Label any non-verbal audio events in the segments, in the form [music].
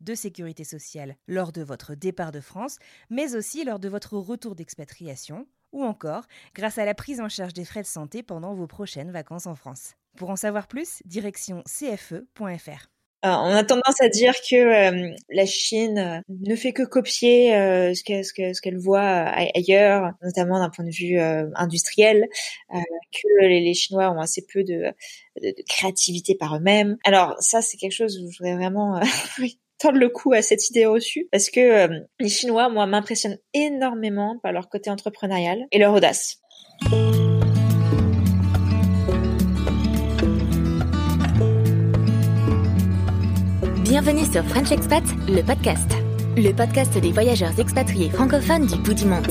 de sécurité sociale lors de votre départ de France, mais aussi lors de votre retour d'expatriation, ou encore grâce à la prise en charge des frais de santé pendant vos prochaines vacances en France. Pour en savoir plus, direction cfe.fr. Euh, on a tendance à dire que euh, la Chine euh, ne fait que copier euh, ce qu'elle voit ailleurs, notamment d'un point de vue industriel, que les, Chinois ont assez peu de, de créativité par eux-mêmes. Alors ça, c'est quelque chose où je voudrais vraiment [laughs] tendre le coup à cette idée reçue parce que les Chinois, moi, m'impressionnent énormément par leur côté entrepreneurial et leur audace. Bienvenue sur French Expat, le podcast. Le podcast des voyageurs expatriés francophones du bout du monde.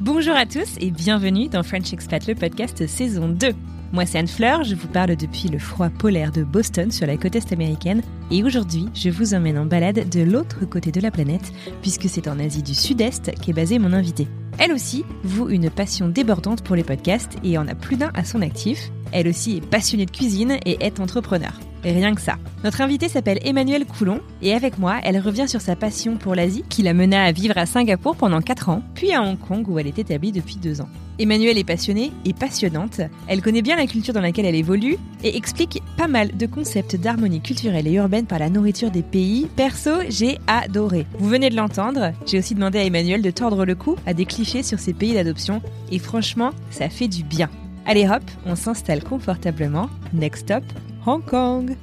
Bonjour à tous et bienvenue dans French Expat, le podcast saison 2. Moi c'est Anne Fleur, je vous parle depuis le froid polaire de Boston sur la côte est américaine et aujourd'hui je vous emmène en balade de l'autre côté de la planète puisque c'est en Asie du Sud-Est qu'est basé mon invité. Elle aussi voue une passion débordante pour les podcasts et en a plus d'un à son actif. Elle aussi est passionnée de cuisine et est entrepreneur. Rien que ça. Notre invitée s'appelle Emmanuelle Coulon et avec moi, elle revient sur sa passion pour l'Asie qui la mena à vivre à Singapour pendant 4 ans, puis à Hong Kong où elle est établie depuis 2 ans. Emmanuelle est passionnée et passionnante. Elle connaît bien la culture dans laquelle elle évolue et explique pas mal de concepts d'harmonie culturelle et urbaine par la nourriture des pays. Perso, j'ai adoré. Vous venez de l'entendre. J'ai aussi demandé à Emmanuelle de tordre le cou à des clichés sur ces pays d'adoption et franchement, ça fait du bien. Allez hop, on s'installe confortablement. Next stop, Hong Kong.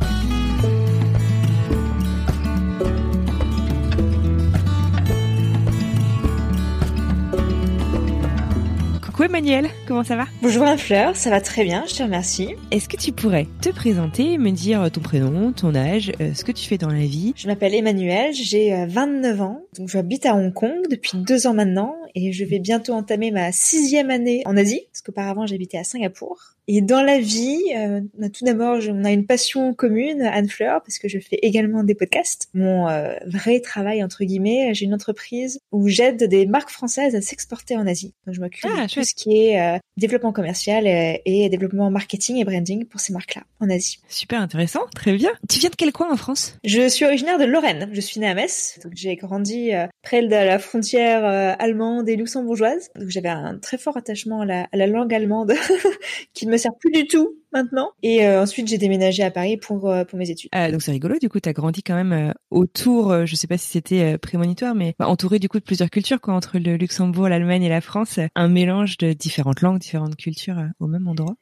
Coucou Emmanuel, comment ça va? Bonjour la fleur, ça va très bien, je te remercie. Est-ce que tu pourrais te présenter, me dire ton prénom, ton âge, euh, ce que tu fais dans la vie? Je m'appelle Emmanuel, j'ai 29 ans, donc j'habite à Hong Kong depuis deux ans maintenant et je vais bientôt entamer ma sixième année en Asie, parce qu'auparavant j'habitais à Singapour. Et dans la vie, euh, tout d'abord, on a une passion commune, Anne Fleur, parce que je fais également des podcasts. Mon euh, vrai travail, entre guillemets, j'ai une entreprise où j'aide des marques françaises à s'exporter en Asie. Donc je m'occupe Ah, de tout ce qui est euh, développement commercial et, et développement marketing et branding pour ces marques-là en Asie. Super intéressant, très bien. Tu viens de quel coin en France? Je suis originaire de Lorraine. Je suis née à Metz. Donc j'ai grandi euh, près de la frontière euh, allemande et luxembourgeoise. Donc j'avais un très fort attachement à la, à la langue allemande [laughs] qui ne me sert plus du tout maintenant. Et euh, ensuite j'ai déménagé à Paris pour euh, pour mes études. Euh, donc c'est rigolo, du coup, tu as grandi quand même euh, autour, euh, je sais pas si c'était euh, prémonitoire, mais bah, entouré du coup de plusieurs cultures, quoi, entre le Luxembourg, l'Allemagne et la France, un mélange de différentes langues, différentes cultures euh, au même endroit.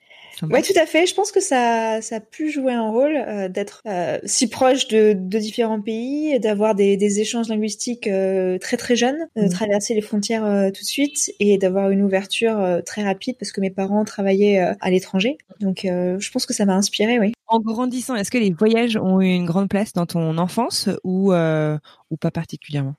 Ouais, tout à fait. Je pense que ça, ça a pu jouer un rôle euh, d'être euh, si proche de, de différents pays, d'avoir des, des échanges linguistiques euh, très très jeunes, de Mhm. traverser les frontières euh, tout de suite et d'avoir une ouverture euh, très rapide parce que mes parents travaillaient euh, à l'étranger. Donc, euh, je pense que ça m'a inspiré, oui. En grandissant, est-ce que les voyages ont eu une grande place dans ton enfance ou, euh, ou pas particulièrement?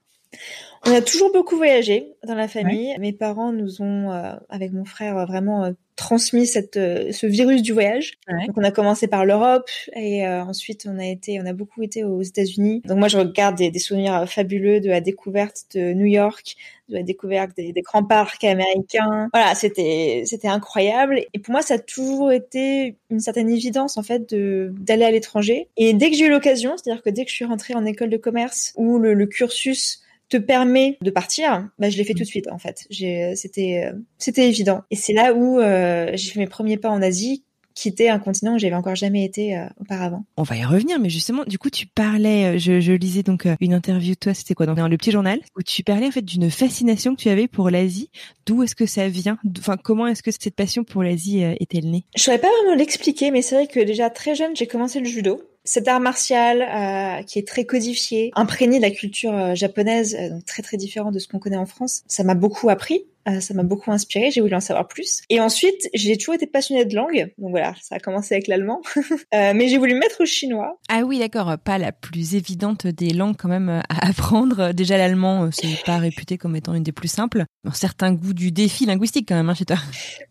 On a toujours beaucoup voyagé dans la famille. Mes parents nous ont, euh, avec mon frère, euh, vraiment euh, transmis cette, euh, ce virus du voyage. Ouais. Donc on a commencé par l'Europe et euh, ensuite on a été, on a beaucoup été aux États-Unis. Donc moi je regarde des, des souvenirs fabuleux de la découverte de New York, de la découverte des, des grands parcs américains. Voilà, c'était c'était incroyable. Et pour moi ça a toujours été une certaine évidence en fait de d'aller à l'étranger. Et dès que j'ai eu l'occasion, c'est-à-dire que dès que je suis rentrée en école de commerce où le, le cursus te permet de partir, bah je l'ai fait tout de suite en fait. J'ai c'était euh, c'était évident. Et c'est là où euh, j'ai fait mes premiers pas en Asie quitter un continent où j'avais encore jamais été auparavant. On va y revenir, mais justement, du coup, tu parlais, je, je lisais donc une interview de toi, c'était quoi, dans le petit journal, où tu parlais en fait d'une fascination que tu avais pour l'Asie. D'où est-ce que ça vient? Enfin, comment est-ce que cette passion pour l'Asie est-elle née? Je saurais pas vraiment l'expliquer, mais c'est vrai que déjà très jeune, j'ai commencé le judo cet art martial euh, qui est très codifié, imprégné de la culture euh, japonaise, euh, donc très très différent de ce qu'on connaît en France. Ça m'a beaucoup appris. Euh, ça m'a beaucoup inspiré, j'ai voulu en savoir plus. Et ensuite, j'ai toujours été passionnée de langue, donc voilà, ça a commencé avec l'allemand, [laughs] euh, mais j'ai voulu mettre au chinois. Ah oui, d'accord, pas la plus évidente des langues quand même euh, à apprendre. Déjà l'allemand, c'est pas réputé comme étant une des plus simples. Un certain goût du défi linguistique quand même hein, chez toi.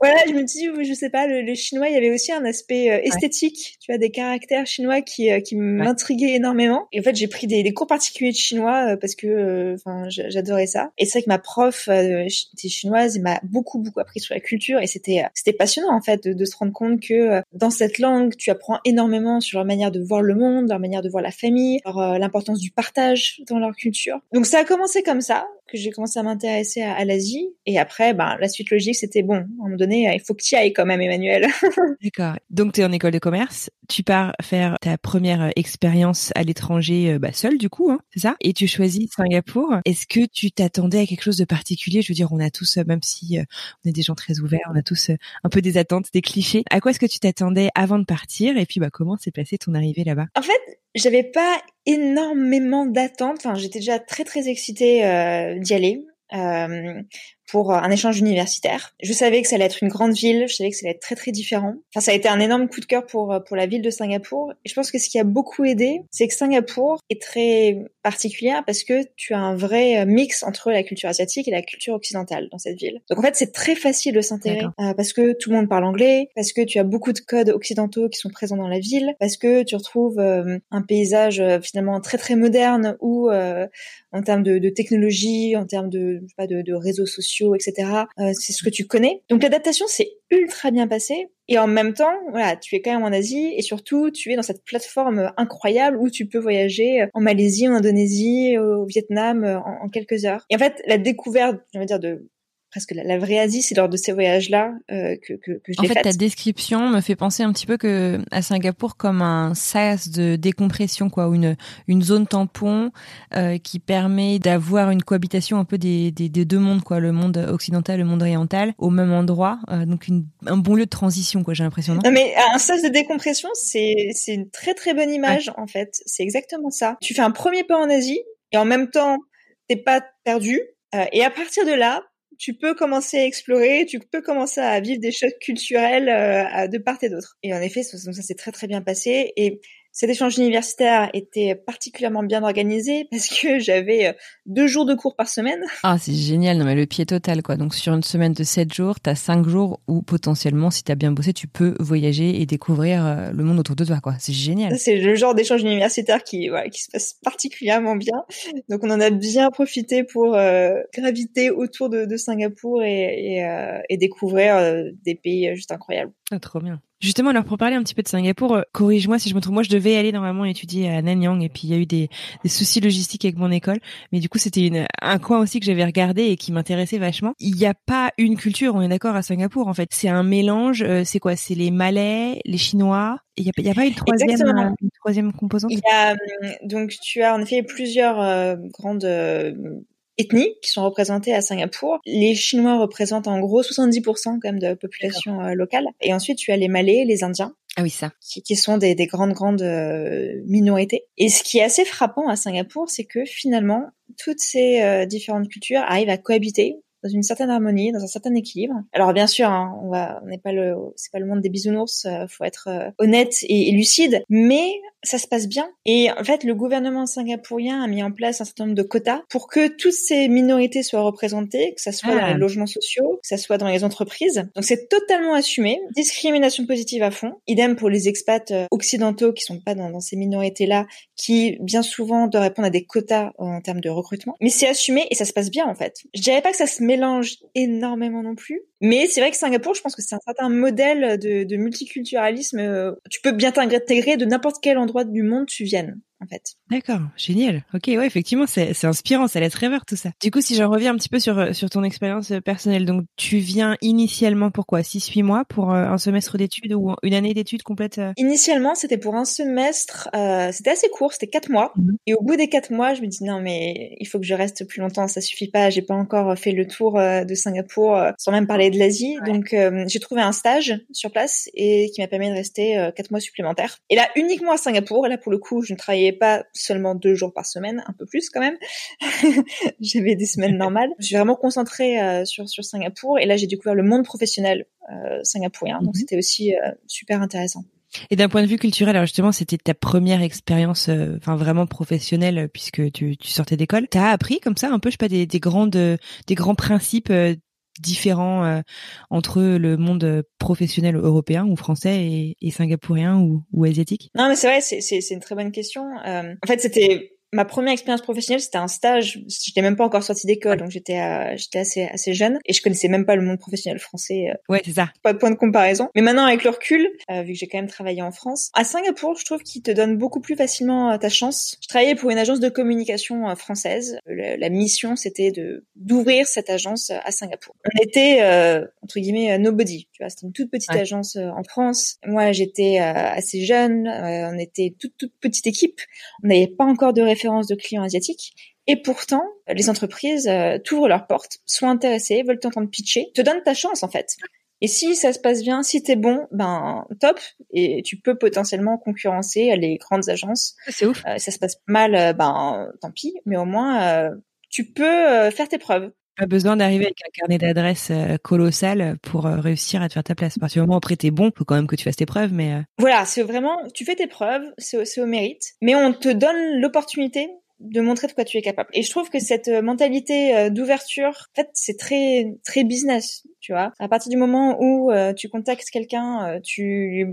Voilà, je me dis, je sais pas, le, chinois, il y avait aussi un aspect esthétique, tu vois, des caractères chinois qui qui m'intriguaient énormément. Et en fait, j'ai pris des, des, cours particuliers de chinois parce que, enfin, j'adorais ça. Et c'est vrai que ma prof était il m'a beaucoup beaucoup appris sur la culture et c'était c'était passionnant en fait de, se rendre compte que euh, dans cette langue tu apprends énormément sur leur manière de voir le monde, leur manière de voir la famille, euh, l'importance du partage dans leur culture. Donc ça a commencé comme ça que j'ai commencé à m'intéresser à, l'Asie. Et après, ben, la suite logique, c'était bon, à un moment donné, il faut que tu ailles quand même, Emmanuel. [laughs] D'accord. Donc, tu es en école de commerce, tu pars faire ta première expérience à l'étranger euh, bah, seule, du coup, hein, c'est ça? Et tu choisis Singapour. Est-ce que tu t'attendais à quelque chose de particulier? Je veux dire, on a tous, euh, même si euh, on est des gens très ouverts, on a tous un peu des attentes, des clichés. À quoi est-ce que tu t'attendais avant de partir? Et puis, bah, comment s'est passé ton arrivée là-bas? En fait, j'avais pas énormément d'attentes. Enfin, j'étais déjà très très excitée euh, d'y aller. Euh, pour un échange universitaire. Je savais que ça allait être une grande ville, je savais que ça allait être très très différent. Enfin, ça a été un énorme coup de cœur pour pour la ville de Singapour. Et je pense que ce qui a beaucoup aidé, c'est que Singapour est très particulière parce que tu as un vrai mix entre la culture asiatique et la culture occidentale dans cette ville. Donc en fait, c'est très facile de s'intégrer euh, parce que tout le monde parle anglais, parce que tu as beaucoup de codes occidentaux qui sont présents dans la ville, parce que tu retrouves euh, un paysage euh, finalement très très moderne où en termes de, de, technologie, en termes de, pas, de, de réseaux sociaux, etc. Euh, c'est ce que tu connais. Donc l'adaptation s'est ultra bien passée. Et en même temps, voilà, tu es quand même en Asie et surtout tu es dans cette plateforme incroyable où tu peux voyager en Malaisie, en Indonésie, au Vietnam en, en quelques heures. Et en fait, la découverte, je veux dire, de presque la, la vraie Asie, c'est lors de ces voyages-là euh, que, que, que je En fait, ta description me fait penser un petit peu que à Singapour comme un sas de décompression, quoi, une une zone tampon euh, qui permet d'avoir une cohabitation un peu des, des, des, deux mondes, quoi, le monde occidental, le monde oriental, au même endroit, euh, donc une, un bon lieu de transition, quoi. J'ai l'impression. Non, mais un sas de décompression, c'est c'est une très très bonne image en fait. C'est exactement ça. Tu fais un premier pas en Asie et en même temps t'es pas perdu. Euh, et à partir de là, tu peux commencer à explorer, tu peux commencer à vivre des chocs culturels euh, de part et d'autre. Et en effet, ça, ça s'est très très bien passé. Et cet échange universitaire était particulièrement bien organisé parce que [laughs] j'avais euh, deux jours de cours par semaine. Ah, c'est génial. Non, mais le pied total, quoi. Donc, sur une semaine de sept jours, t'as cinq jours où potentiellement, si t'as bien bossé, tu peux voyager et découvrir euh, le monde autour de toi, quoi. C'est génial. C'est le genre d'échange universitaire qui, voilà, qui se passe particulièrement bien. Donc, on en a bien profité pour euh, graviter autour de, de Singapour et, et, et découvrir des pays juste incroyables. Ah, trop bien. Justement, alors pour parler un petit peu de Singapour, euh, corrige-moi si je me trompe. Moi, je devais aller normalement étudier à Nanyang et puis il y a eu des, des soucis logistiques avec mon école. Mais du coup, c'était un coin aussi que j'avais regardé et qui m'intéressait vachement. Il n'y a pas une culture, on est d'accord, à Singapour en fait. C'est un mélange. Euh, c'est quoi? C'est les Malais, les Chinois. Il n'y a, y a, pas une troisième, euh, une troisième composante? Il y a, donc tu as en effet plusieurs grandes ethniques qui sont représentées à Singapour. Les Chinois représentent en gros 70% quand même de la population euh, locale. Et ensuite, tu as les Malais, les Indiens. Ah oui, ça. Qui, qui sont des, des, grandes, grandes euh, minorités. Et ce qui est assez frappant à Singapour, c'est que finalement, toutes ces euh, différentes cultures arrivent à cohabiter dans une certaine harmonie, dans un certain équilibre. Alors bien sûr, hein, on va, on n'est pas le, c'est pas le monde des bisounours, euh, faut être euh, honnête et, et, lucide, mais ça se passe bien. Et en fait, le gouvernement singapourien a mis en place un certain nombre de quotas pour que toutes ces minorités soient représentées, que ça soit dans ah. les logements sociaux, que ça soit dans les entreprises. Donc c'est totalement assumé. Discrimination positive à fond. Idem pour les expats euh, occidentaux qui sont pas dans, dans ces minorités-là, qui bien souvent doivent répondre à des quotas en termes de recrutement. Mais c'est assumé et ça se passe bien en fait. Je dirais pas que ça se mélange énormément non plus. Mais c'est vrai que Singapour, je pense que c'est un certain modèle de, de multiculturalisme. Tu peux bien t'intégrer de n'importe quel endroit du monde tu viennes. En fait. D'accord, génial. Ok, ouais, effectivement, c'est inspirant, ça laisse rêveur tout ça. Du coup, si j'en reviens un petit peu sur sur ton expérience personnelle, donc tu viens initialement pour quoi? 6-8 mois pour un semestre d'études ou une année d'études complète Initialement, c'était pour un semestre, c'était assez court, c'était 4 mois. Mmh. Et au bout des 4 mois, je me dis non mais il faut que je reste plus longtemps, ça suffit pas, j'ai pas encore fait le tour de Singapour sans même parler de l'Asie. Donc j'ai trouvé un stage sur place et qui m'a permis de rester euh, quatre mois supplémentaires. Et là, uniquement à Singapour. Et là, pour le coup, je ne travaillais pas seulement deux jours par semaine, un peu plus quand même. [laughs] J'avais des semaines [laughs] normales. Je suis vraiment concentrée euh, sur sur Singapour. Et là, j'ai découvert le monde professionnel euh, singapourien. Donc, mhm. c'était aussi super intéressant. Et d'un point de vue culturel, alors justement, c'était ta première expérience, enfin vraiment professionnelle, puisque tu, tu sortais d'école. T'as appris comme ça un peu, je sais pas, des, des grandes, des grands principes différents euh, entre le monde professionnel européen ou français et, singapourien ou, asiatique? Non, mais c'est vrai, c'est une très bonne question. Euh, en fait, c'était ma première expérience professionnelle, c'était un stage. J'étais même pas encore sortie d'école, donc j'étais euh, j'étais assez assez jeune et je connaissais même pas le monde professionnel français. Euh. ouais, c'est ça. Pas de point de comparaison. Mais maintenant, avec le recul, euh, vu que j'ai quand même travaillé en France, à Singapour, je trouve qu'il te donne beaucoup plus facilement ta chance. Je travaillais pour une agence de communication française. La, mission, c'était de d'ouvrir cette agence à Singapour. On était entre guillemets nobody. Tu vois, c'était une toute petite agence en France. Moi, j'étais assez jeune. on était toute toute petite équipe. On n'avait pas encore de référence de clients asiatiques. Et pourtant, les entreprises euh, t'ouvrent leurs portes, sont intéressées, veulent t'entendre pitcher, te donnent ta chance en fait. Et si ça se passe bien, si t'es bon, ben top, et tu peux potentiellement concurrencer les grandes agences. C'est ouf. Euh, ça se passe mal, euh, ben tant pis, mais au moins tu peux faire tes preuves. Pas besoin d'arriver avec un carnet d'adresses colossal pour réussir à te faire ta place. À partir du moment où t'es bon, faut quand même que tu fasses tes preuves, mais voilà, c'est vraiment, tu fais tes preuves, c'est au mérite, mais on te donne l'opportunité de montrer de quoi tu es capable. Et je trouve que cette euh, mentalité euh, d'ouverture, en fait, c'est très très business, tu vois. À partir du moment où euh, tu contactes quelqu'un, tu lui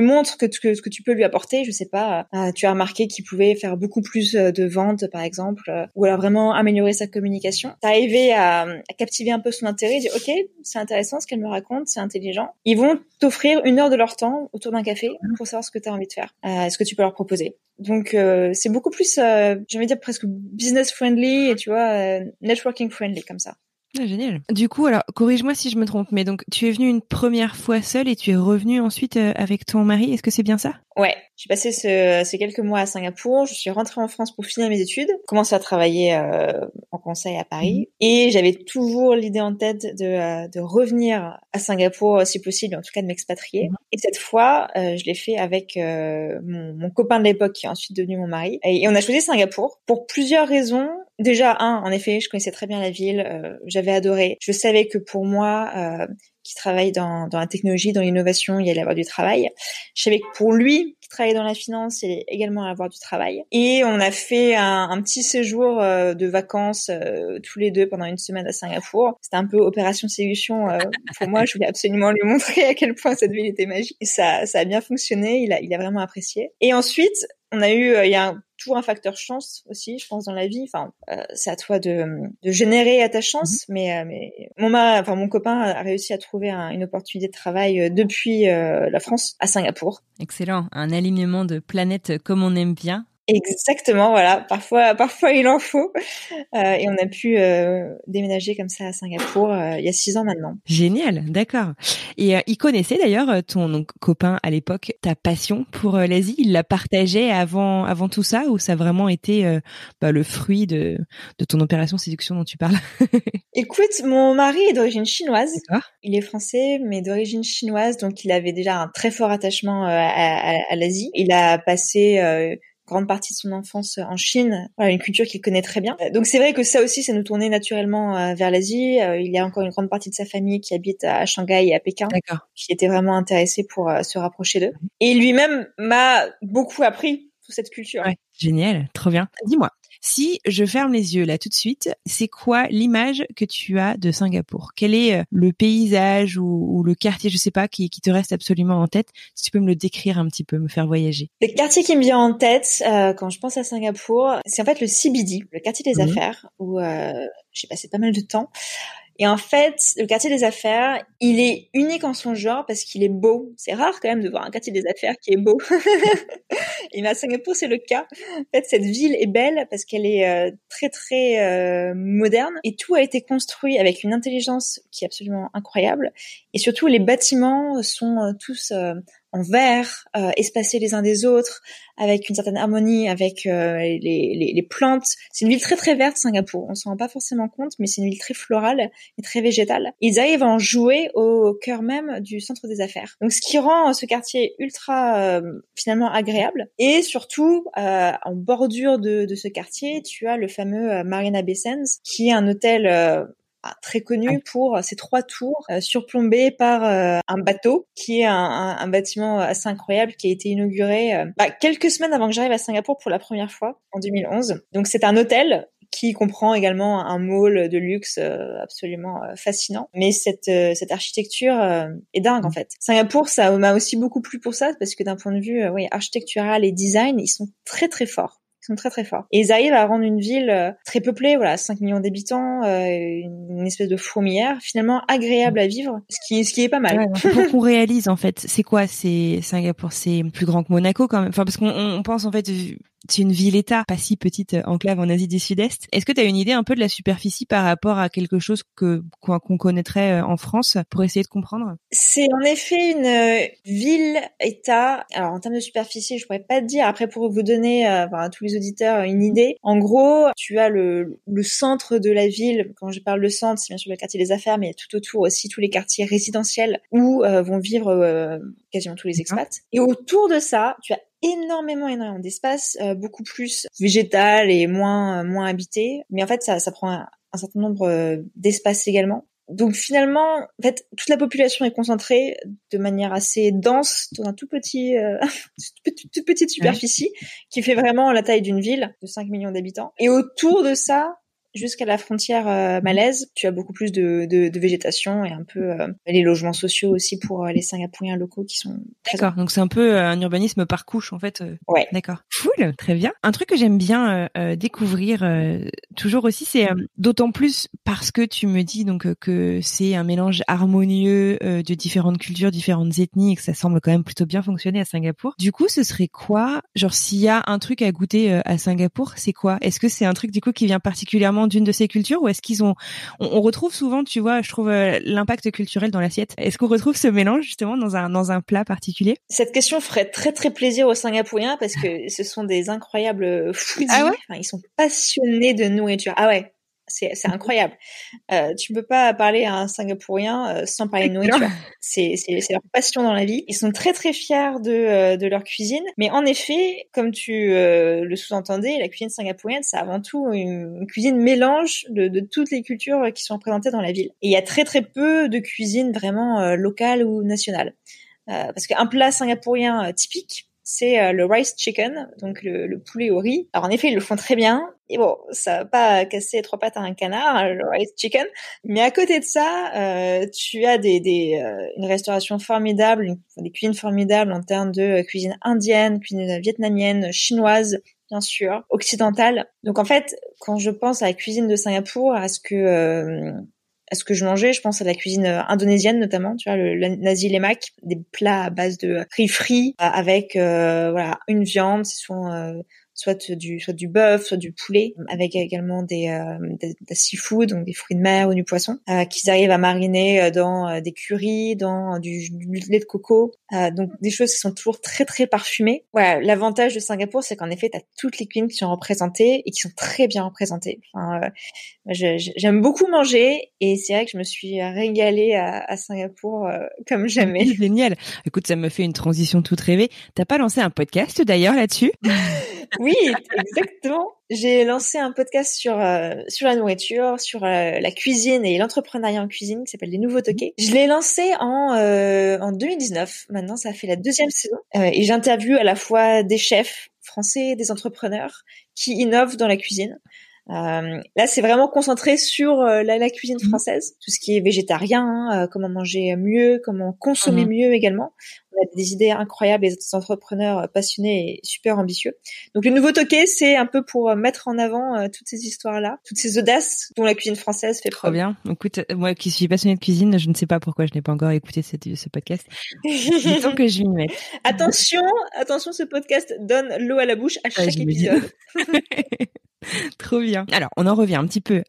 montre que, que ce que tu peux lui apporter. Je sais pas, euh, tu as remarqué qu'il pouvait faire beaucoup plus euh, de ventes, par exemple, euh, ou alors vraiment améliorer sa communication. T'as arrivé à, à, captiver un peu son intérêt, dire ok, c'est intéressant ce qu'elle me raconte, c'est intelligent. Ils vont t'offrir une heure de leur temps autour d'un café pour savoir ce que tu as envie de faire, euh, ce que tu peux leur proposer. Donc c'est beaucoup plus, j'ai envie de dire presque business friendly et tu vois networking friendly comme ça. Ah, génial. Du coup, alors corrige-moi si je me trompe, mais donc tu es venue une première fois seule et tu es revenue ensuite euh, avec ton mari. Est-ce que c'est bien ça? Ouais, j'ai passé ce, ces quelques mois à Singapour. Je suis rentrée en France pour finir mes études, commencer à travailler euh, en conseil à Paris, mhm. et j'avais toujours l'idée en tête de, euh, de revenir à Singapour si possible, en tout cas de m'expatrier. Mhm. Et cette fois, je l'ai fait avec mon, mon, copain de l'époque qui est ensuite devenu mon mari, et on a choisi Singapour pour plusieurs raisons. Déjà, un, en effet, je connaissais très bien la ville, euh, j'avais adoré. Je savais que pour moi, euh, qui travaille dans, dans la technologie, dans l'innovation, il allait avoir du travail. Je savais que pour lui, qui travaillait dans la finance, il allait également avoir du travail. Et on a fait un, petit séjour euh, de vacances euh, tous les deux pendant une semaine à Singapour. C'était un peu opération séduction euh, pour moi. Je voulais absolument lui montrer à quel point cette ville était magique. Ça, ça a bien fonctionné. Il a, il a vraiment apprécié. Et ensuite, on a eu, il y a un toujours un facteur chance aussi, je pense dans la vie. Enfin, euh, c'est à toi de, de générer à ta chance, mhm. mais, euh, mais mon enfin mon copain a réussi à trouver une opportunité de travail euh, depuis la France à Singapour. Excellent, un alignement de planètes comme on aime bien. Exactement, voilà. Parfois, parfois il en faut. Euh, et on a pu euh, déménager comme ça à Singapour euh, il y a six ans maintenant. Génial, d'accord. Et il connaissait d'ailleurs ton copain à l'époque ta passion pour l'Asie? Il la partageait avant, avant tout ça, ou ça a vraiment été bah, le fruit de, de ton opération séduction dont tu parles? [laughs] Écoute, mon mari est d'origine chinoise. Il est français, mais d'origine chinoise, donc il avait déjà un très fort attachement à, à, à l'Asie. Il a passé grande partie de son enfance en Chine, voilà, une culture qu'il connaît très bien. Donc c'est vrai que ça aussi, ça nous tournait naturellement euh, vers l'Asie. Euh, il y a encore une grande partie de sa famille qui habite à Shanghai et à Pékin, qui était vraiment intéressé pour euh, se rapprocher d'eux. Et lui-même m'a beaucoup appris toute cette culture. Ouais, génial, trop bien. Dis-moi, si je ferme les yeux là tout de suite, c'est quoi l'image que tu as de Singapour? Quel est euh, le paysage ou, le quartier, je sais pas, qui, te reste absolument en tête? Si tu peux me le décrire un petit peu, me faire voyager. Le quartier qui me vient en tête euh, quand je pense à Singapour, c'est en fait le CBD, le quartier des affaires, où euh, j'ai passé pas mal de temps. Et en fait, le quartier des affaires, il est unique en son genre parce qu'il est beau. C'est rare quand même de voir un quartier des affaires qui est beau. [laughs] et à Singapour, c'est le cas. En fait, cette ville est belle parce qu'elle est euh, très très euh, moderne et tout a été construit avec une intelligence qui est absolument incroyable. Et surtout, les bâtiments sont euh, tous en verre, euh, espacés les uns des autres, avec une certaine harmonie avec euh, les, les, les, plantes. C'est une ville très très verte, Singapour. On s'en rend pas forcément compte, mais c'est une ville très florale et très végétale. Ils arrivent à en jouer au cœur même du centre des affaires. Donc, ce qui rend ce quartier ultra euh, finalement agréable. Et surtout, euh, en bordure de, de, ce quartier, tu as le fameux Marina Bay Sands, qui est un hôtel ah, très connu pour ses trois tours euh, surplombées par euh, un bateau qui est un, un, bâtiment assez incroyable qui a été inauguré euh, bah, quelques semaines avant que j'arrive à Singapour pour la première fois en 2011. Donc c'est un hôtel qui comprend également un mall de luxe absolument fascinant. Mais cette, cette architecture est dingue en fait. Singapour, ça m'a aussi beaucoup plu pour ça parce que d'un point de vue oui, architectural et design, ils sont très très forts très très forts. Et ils arrivent à rendre une ville euh, très peuplée, voilà, 5 millions d'habitants, euh, une espèce de fourmilière, finalement agréable à vivre, ce qui, ce qui est pas mal. pour qu'on réalise en fait, c'est quoi? C'est Singapour, c'est plus grand que Monaco quand même. Enfin parce qu'on pense en fait c'est une ville-État, pas si petite euh, enclave en Asie du Sud-Est. Est-ce que tu as une idée un peu de la superficie par rapport à quelque chose que qu'on connaîtrait en France pour essayer de comprendre? C'est en effet une ville-État. Alors en termes de superficie, je pourrais pas te dire. Après pour vous donner à tous les auditeurs une idée. En gros, tu as le, le centre de la ville. Quand je parle de centre, c'est bien sûr le quartier des affaires, mais tout autour aussi tous les quartiers résidentiels où euh, vont vivre euh, quasiment tous les expats. Et autour de ça, tu as énormément énormément d'espace, euh, beaucoup plus végétal et moins moins habité. Mais en fait, ça, ça prend un certain nombre d'espaces également donc finalement, en fait, toute la population est concentrée de manière assez dense dans un tout petit, euh, [laughs] toute petite superficie qui fait vraiment la taille d'une ville de 5 millions d'habitants. Et autour de ça, jusqu'à la frontière euh, malaise, tu as beaucoup plus de, de, de végétation et un peu euh, les logements sociaux aussi pour euh, les Singapouriens locaux qui sont. D'accord. Donc c'est un peu un urbanisme par couche en fait. Ouais. D'accord. Cool. Très bien. Un truc que j'aime bien découvrir toujours aussi, c'est d'autant plus parce que tu me dis donc que c'est un mélange harmonieux de différentes cultures, différentes ethnies et que ça semble quand même plutôt bien fonctionner à Singapour. Du coup, ce serait quoi? Genre s'il y a un truc à goûter à Singapour, c'est quoi? Est-ce que c'est un truc du coup qui vient particulièrement d'une de ces cultures ou est-ce qu'ils ont on, retrouve souvent tu vois je trouve euh, l'impact culturel dans l'assiette. Est-ce qu'on retrouve ce mélange justement dans un dans un plat particulier? Cette question ferait très très plaisir aux Singapouriens parce que ce sont des incroyables foodies. Ah ils sont passionnés de nourriture. Ah ouais c'est c'est incroyable. Euh, tu peux pas parler à un Singapourien euh, sans parler de nourriture. C'est c'est c'est leur passion dans la vie. Ils sont très très fiers de euh, de leur cuisine, mais en effet, comme tu euh, le sous-entendais, la cuisine singapourienne, c'est avant tout une, cuisine mélange de, de toutes les cultures qui sont représentées dans la ville. Et il y a très très peu de cuisine vraiment locale ou nationale. parce qu'un plat singapourien typique, c'est euh, le rice chicken, donc le, poulet au riz. Alors en effet, ils le font très bien. Et bon, ça va pas casser trois pattes à un canard, hein, le rice chicken. Mais à côté de ça, euh, tu as des, des euh, une restauration formidable, des cuisines formidables en termes de cuisine indienne, cuisine vietnamienne, chinoise, bien sûr, occidentale. Donc en fait, quand je pense à la cuisine de Singapour, à ce que à ce que je mangeais. Je pense à la cuisine euh, indonésienne notamment, tu vois, le, nasi lemak, des plats à base de riz frit euh, avec euh, voilà une viande, c'est souvent soit du soit du bœuf, soit du poulet, avec également des, euh, des, seafood, donc des fruits de mer ou du poisson, euh, qu'ils arrivent à mariner euh, dans euh, des currys, dans du, lait de coco, donc des choses qui sont toujours très très parfumées. Voilà, l'avantage de Singapour, c'est qu'en effet, tu as toutes les cuisines qui sont représentées et qui sont très bien représentées. Enfin, j'aime beaucoup manger et c'est vrai que je me suis régalée à, à Singapour comme [laughs] jamais. Génial. Écoute, ça me fait une transition toute rêvée. T'as pas lancé un podcast d'ailleurs là-dessus? [laughs] Oui, exactement. J'ai lancé un podcast sur euh, sur la nourriture, sur euh, la cuisine et l'entrepreneuriat en cuisine qui s'appelle Les Nouveaux Toqués. Je l'ai lancé en euh, en 2019. Maintenant, ça fait la deuxième saison et j'interviewe à la fois des chefs français, des entrepreneurs qui innovent dans la cuisine. Euh, là, c'est vraiment concentré sur euh, la, la, cuisine mmh. française, tout ce qui est végétarien, hein, euh, comment manger mieux, comment consommer mmh. mieux également. On a des idées incroyables, des entrepreneurs passionnés et super ambitieux. Donc le nouveau toqué, c'est un peu pour mettre en avant toutes ces histoires-là, toutes ces audaces dont la cuisine française fait Trop bien. Écoute, moi qui suis passionnée de cuisine, je ne sais pas pourquoi je n'ai pas encore écouté cette, ce podcast. Disons que je m'y mets. [laughs] Attention, attention, ce podcast donne l'eau à la bouche à chaque épisode. [laughs] [laughs] Trop bien. Alors, on en revient un petit peu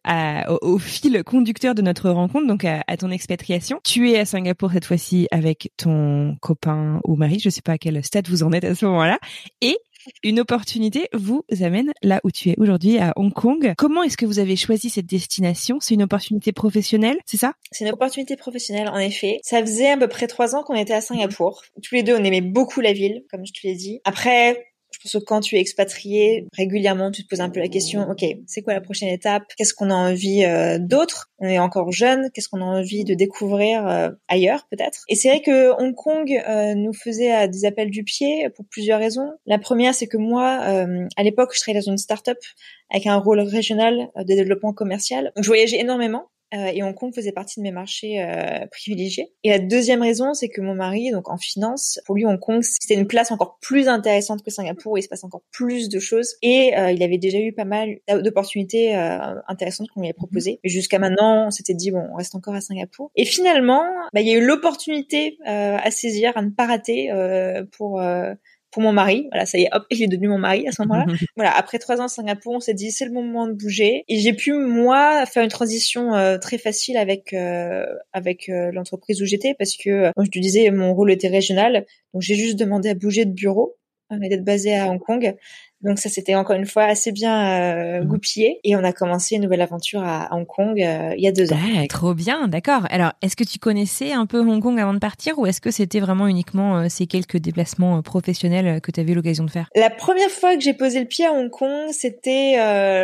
au, fil conducteur de notre rencontre, donc à, ton expatriation. Tu es à Singapour cette fois-ci avec ton copain ou mari, je sais pas à quel stade vous en êtes à ce moment-là, et une opportunité vous amène là où tu es aujourd'hui à Hong Kong. Comment est-ce que vous avez choisi cette destination? C'est une opportunité professionnelle, c'est ça? C'est une opportunité professionnelle, en effet. Ça faisait à peu près trois ans qu'on était à Singapour. Tous les deux, on aimait beaucoup la ville, comme je te l'ai dit. Après, je pense que quand tu es expatrié, régulièrement, tu te poses un peu la question, OK, c'est quoi la prochaine étape? Qu'est-ce qu'on a envie euh, d'autre? On est encore jeune, qu'est-ce qu'on a envie de découvrir euh, ailleurs peut-être? Et c'est vrai que Hong Kong euh, nous faisait des appels du pied pour plusieurs raisons. La première, c'est que moi, à l'époque, je travaillais dans une start-up avec un rôle régional de développement commercial. Donc, je voyageais énormément euh, et Hong Kong faisait partie de mes marchés euh, privilégiés. Et la deuxième raison, c'est que mon mari, donc en finance, pour lui Hong Kong, c'était une place encore plus intéressante que Singapour, où il se passe encore plus de choses. Et euh, il avait déjà eu pas mal d'opportunités intéressantes qu'on lui avait proposées. Mais jusqu'à maintenant, on s'était dit bon, on reste encore à Singapour. Et finalement, bah, il y a eu l'opportunité à saisir, à ne pas rater pour pour mon mari. Voilà, ça y est, hop, il est devenu mon mari à ce moment-là. [laughs] voilà, après trois ans à Singapour, on s'est dit c'est le moment de bouger. Et j'ai pu moi faire une transition euh, très facile avec euh, avec euh, l'entreprise où j'étais parce que, comme je te disais, mon rôle était régional. Donc j'ai juste demandé à bouger de bureau, d'être basé à Hong Kong. Donc ça, c'était encore une fois assez bien euh, mmh. goupillé. Et on a commencé une nouvelle aventure à Hong Kong euh, il y a deux ans. trop bien, d'accord. Alors, est-ce que tu connaissais un peu Hong Kong avant de partir ou est-ce que c'était vraiment uniquement euh, ces quelques déplacements professionnels que tu avais l'occasion de faire? La première fois que j'ai posé le pied à Hong Kong, c'était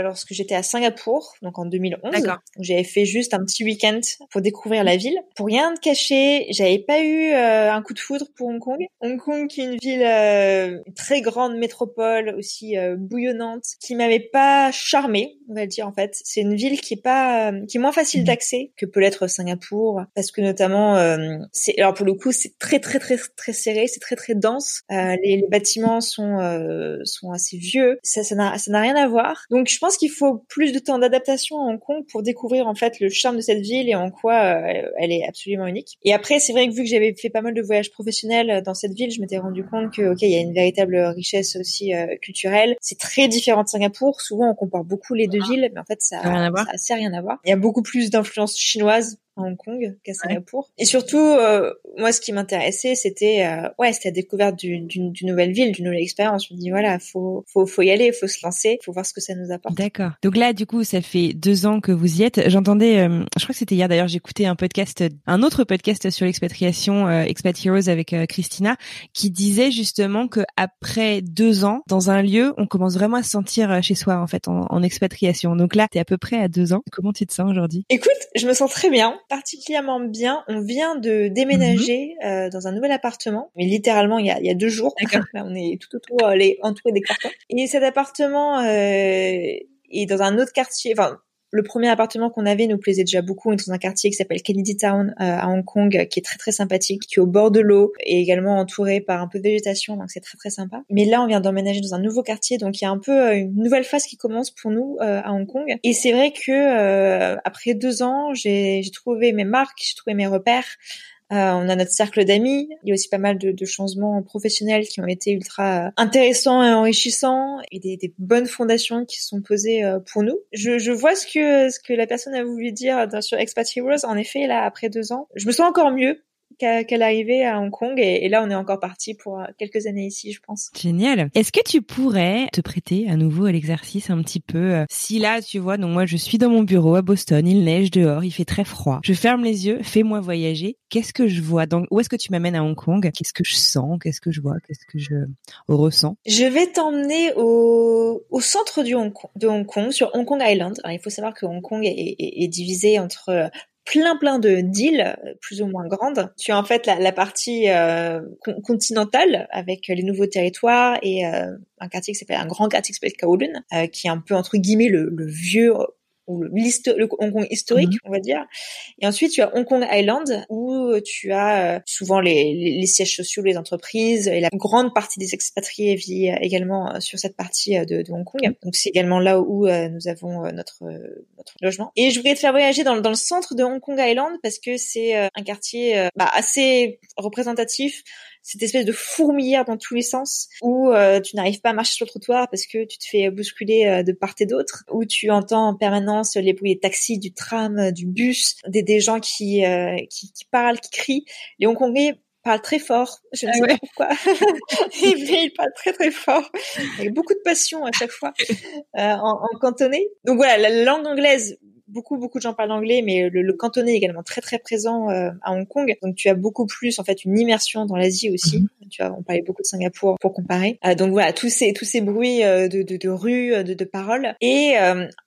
lorsque j'étais à Singapour, donc en 2011. D'accord. J'avais fait juste un petit week-end pour découvrir la ville. Pour rien de cacher, j'avais pas eu un coup de foudre pour Hong Kong. Hong Kong, qui est une ville, une très grande métropole aussi euh, bouillonnante, qui m'avait pas charmé, on va dire en fait. C'est une ville qui est pas, euh, qui est moins facile mmh. d'accès que peut l'être Singapour, parce que notamment, euh, c'est alors pour le coup c'est très très très très serré, c'est très très dense. Les, les, bâtiments sont sont assez vieux, ça ça n'a ça n'a rien à voir. Donc je pense qu'il faut plus de temps d'adaptation à Hong Kong pour découvrir en fait le charme de cette ville et en quoi elle est absolument unique. Et après c'est vrai que vu que j'avais fait pas mal de voyages professionnels dans cette ville, je m'étais rendu compte que ok il y a une véritable richesse aussi culturelle c'est très différent de Singapour. Souvent, on compare beaucoup les deux villes, mais en fait, ça, n'a assez rien à voir. Il y a beaucoup plus d'influence chinoise à Hong Kong qu'à Singapour. Et surtout, euh, moi, ce qui m'intéressait, c'était euh, ouais, c'était la découverte d'une nouvelle ville, d'une nouvelle expérience. Je me dis voilà, faut faut faut y aller, faut se lancer, faut voir ce que ça nous apporte. D'accord. Donc là, du coup, ça fait deux ans que vous y êtes. J'entendais, euh, je crois que c'était hier d'ailleurs, j'écoutais un podcast, un autre podcast sur l'expatriation, Expat Heroes avec Christina, qui disait justement que après deux ans dans un lieu, on commence vraiment à se sentir chez soi en fait en, en expatriation. Donc là, t'es à peu près à deux ans. Comment tu te sens aujourd'hui? Écoute, je me sens très bien particulièrement bien. On vient de déménager mhm. euh, dans un nouvel appartement, mais littéralement il y a, il y a deux jours. [laughs] Là, on est tout autour, euh, les entouré des cartons. Et cet appartement euh, est dans un autre quartier. Enfin, le premier appartement qu'on avait nous plaisait déjà beaucoup. On est dans un quartier qui s'appelle Kennedy Town euh, à Hong Kong, qui est très très sympathique, qui est au bord de l'eau et également entouré par un peu de végétation, donc c'est très très sympa. Mais là, on vient d'emménager dans un nouveau quartier, donc il y a un peu euh, une nouvelle phase qui commence pour nous euh, à Hong Kong. Et c'est vrai que après deux ans, j'ai trouvé mes marques, j'ai trouvé mes repères. Euh, on a notre cercle d'amis. Il y a aussi pas mal de, de, changements professionnels qui ont été ultra intéressants et enrichissants et des, des bonnes fondations qui sont posées euh, pour nous. Je, je, vois ce que ce que la personne a voulu dire sur Expat Heroes. En effet, là, après deux ans, je me sens encore mieux qu'elle arrivait à Hong Kong et, là on est encore parti pour euh, quelques années ici je pense. Génial. Est-ce que tu pourrais te prêter à nouveau à l'exercice un petit peu euh, si là tu vois donc moi je suis dans mon bureau à Boston, il neige dehors, il fait très froid. Je ferme les yeux, fais-moi voyager. Qu'est-ce que je vois donc où est-ce que tu m'amènes à Hong Kong? Qu'est-ce que je sens? Qu'est-ce que je vois? Qu'est-ce que je ressens? Je vais t'emmener au, au centre du Hong Kong, de Hong Kong sur Hong Kong Island. Alors, il faut savoir que Hong Kong est, est, est divisé entre plein plein de d'îles plus ou moins grandes. Tu as en fait la, partie continentale avec les nouveaux territoires et un quartier qui s'appelle un grand quartier qui s'appelle Kowloon, qui est un peu entre guillemets le, le vieux ou le, Hong Kong historique, mhm. on va dire. Et ensuite, tu as Hong Kong Island, où tu as euh, souvent les, les, sièges sociaux, les entreprises, et la grande partie des expatriés vit également euh, sur cette partie euh, de, de Hong Kong. Mhm. Donc, c'est également là où nous avons notre, notre logement. Et je voudrais te faire voyager dans, dans le centre de Hong Kong Island, parce que c'est un quartier bah, assez représentatif cette espèce de fourmilière dans tous les sens où euh, tu n'arrives pas à marcher sur le trottoir parce que tu te fais bousculer euh, de part et d'autre, où tu entends en permanence les bruits des taxis, du tram, du bus, des, des gens qui, euh, qui, qui parlent, qui crient. Les Hongkongais parlent très fort. Je ne ah sais pas pourquoi. [laughs] ils, parlent très très fort, avec beaucoup de passion à chaque fois [laughs] en, en cantonais. Donc voilà, la langue anglaise beaucoup beaucoup de gens parlent anglais, mais le, le cantonais est également très très présent euh, à Hong Kong. Donc tu as beaucoup plus en fait une immersion dans l'Asie aussi. Mhm. Tu vois, on parlait beaucoup de Singapour pour comparer. Euh, donc voilà, tous ces tous ces bruits euh, de, de, de rue, de, de paroles. Et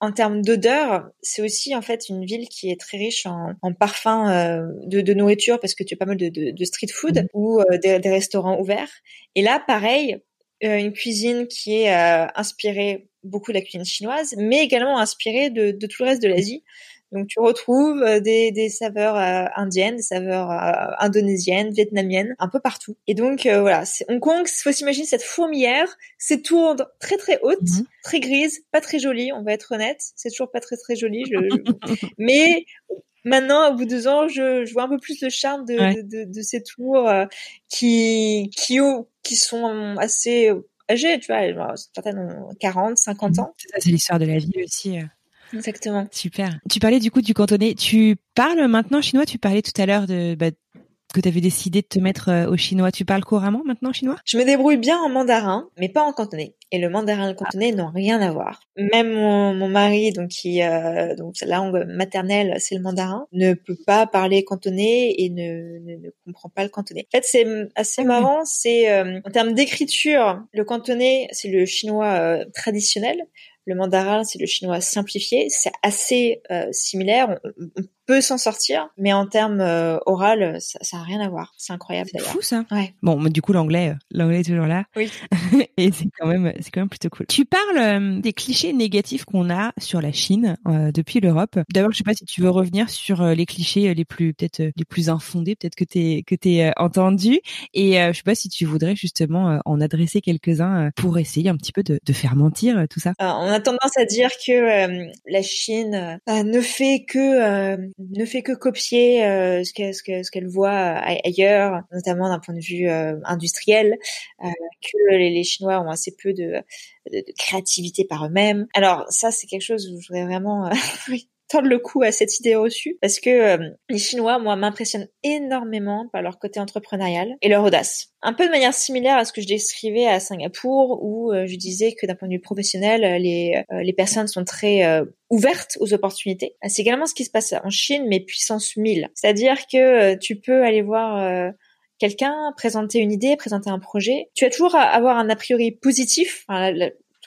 en termes d'odeur, c'est aussi en fait une ville qui est très riche en, en parfums de, de, nourriture parce que tu as pas mal de, de street food mhm. ou des, des, restaurants ouverts. Et là, pareil, une cuisine qui est inspirée beaucoup de la cuisine chinoise, mais également inspiré de, de tout le reste de l'Asie. Donc tu retrouves euh, des, des saveurs euh, indiennes, des saveurs euh, indonésiennes, vietnamiennes, un peu partout. Et donc voilà, c'est Hong Kong, faut s'imaginer cette fourmilière, ces tours très très hautes, mhm. très grises, pas très jolies, on va être honnête, c'est toujours pas très très joli, je, [laughs] mais maintenant, au bout de deux ans, je, je, vois un peu plus le charme de, de, de, ces tours qui, qui, qui sont assez âgées, tu vois, certaines ont 40, 50 mmh. ans. C'est l'histoire de la vie aussi. Euh. Exactement. Super. Tu parlais du coup du cantonais. Tu parles maintenant chinois? Tu parlais tout à l'heure de bah, que tu avais décidé de te mettre euh, au chinois. Tu parles couramment maintenant chinois? Je me débrouille bien en mandarin, mais pas en cantonais. Et le mandarin et le cantonais n'ont rien à voir. Même mon, mon mari, donc qui, euh, donc sa langue maternelle, c'est le mandarin, ne peut pas parler cantonais et ne, ne, ne comprend pas le cantonais. En fait, c'est assez ah marrant. C'est euh, en termes d'écriture, le cantonais, c'est le chinois euh, traditionnel. Le mandarin, c'est le chinois simplifié. C'est assez similaire. On, peut s'en sortir, mais en termes euh, oral, ça, ça a rien à voir. C'est incroyable d'ailleurs. Fou ça. Ouais. Bon, du coup l'anglais, euh, l'anglais est toujours là. Oui. [laughs] et c'est quand même, c'est quand même plutôt cool. Tu parles euh, des clichés négatifs qu'on a sur la Chine euh, depuis l'Europe. D'abord, je sais pas si tu veux revenir sur les clichés les plus peut-être les plus infondés, peut-être que t'es que t'es entendu. Et je sais pas si tu voudrais justement en adresser quelques-uns pour essayer un petit peu de, de faire mentir tout ça. Alors, on a tendance à dire que la Chine ne fait que ne fait que copier euh, ce qu'elle ce voit ailleurs, notamment d'un point de vue euh, industriel, euh, que les, Chinois ont assez peu de, de, de créativité par eux-mêmes. Alors ça, c'est quelque chose où je voudrais vraiment [laughs] tendre le coup à cette idée reçue parce que euh, les Chinois, moi, m'impressionnent énormément par leur côté entrepreneurial et leur audace. Un peu de manière similaire à ce que je décrivais à Singapour où euh, je disais que d'un point de vue professionnel, les, euh, les personnes sont très ouvertes aux opportunités. C'est également ce qui se passe en Chine, mais puissance 1000. C'est-à-dire que tu peux aller voir quelqu'un, présenter une idée, présenter un projet. Tu vas toujours avoir un a priori positif.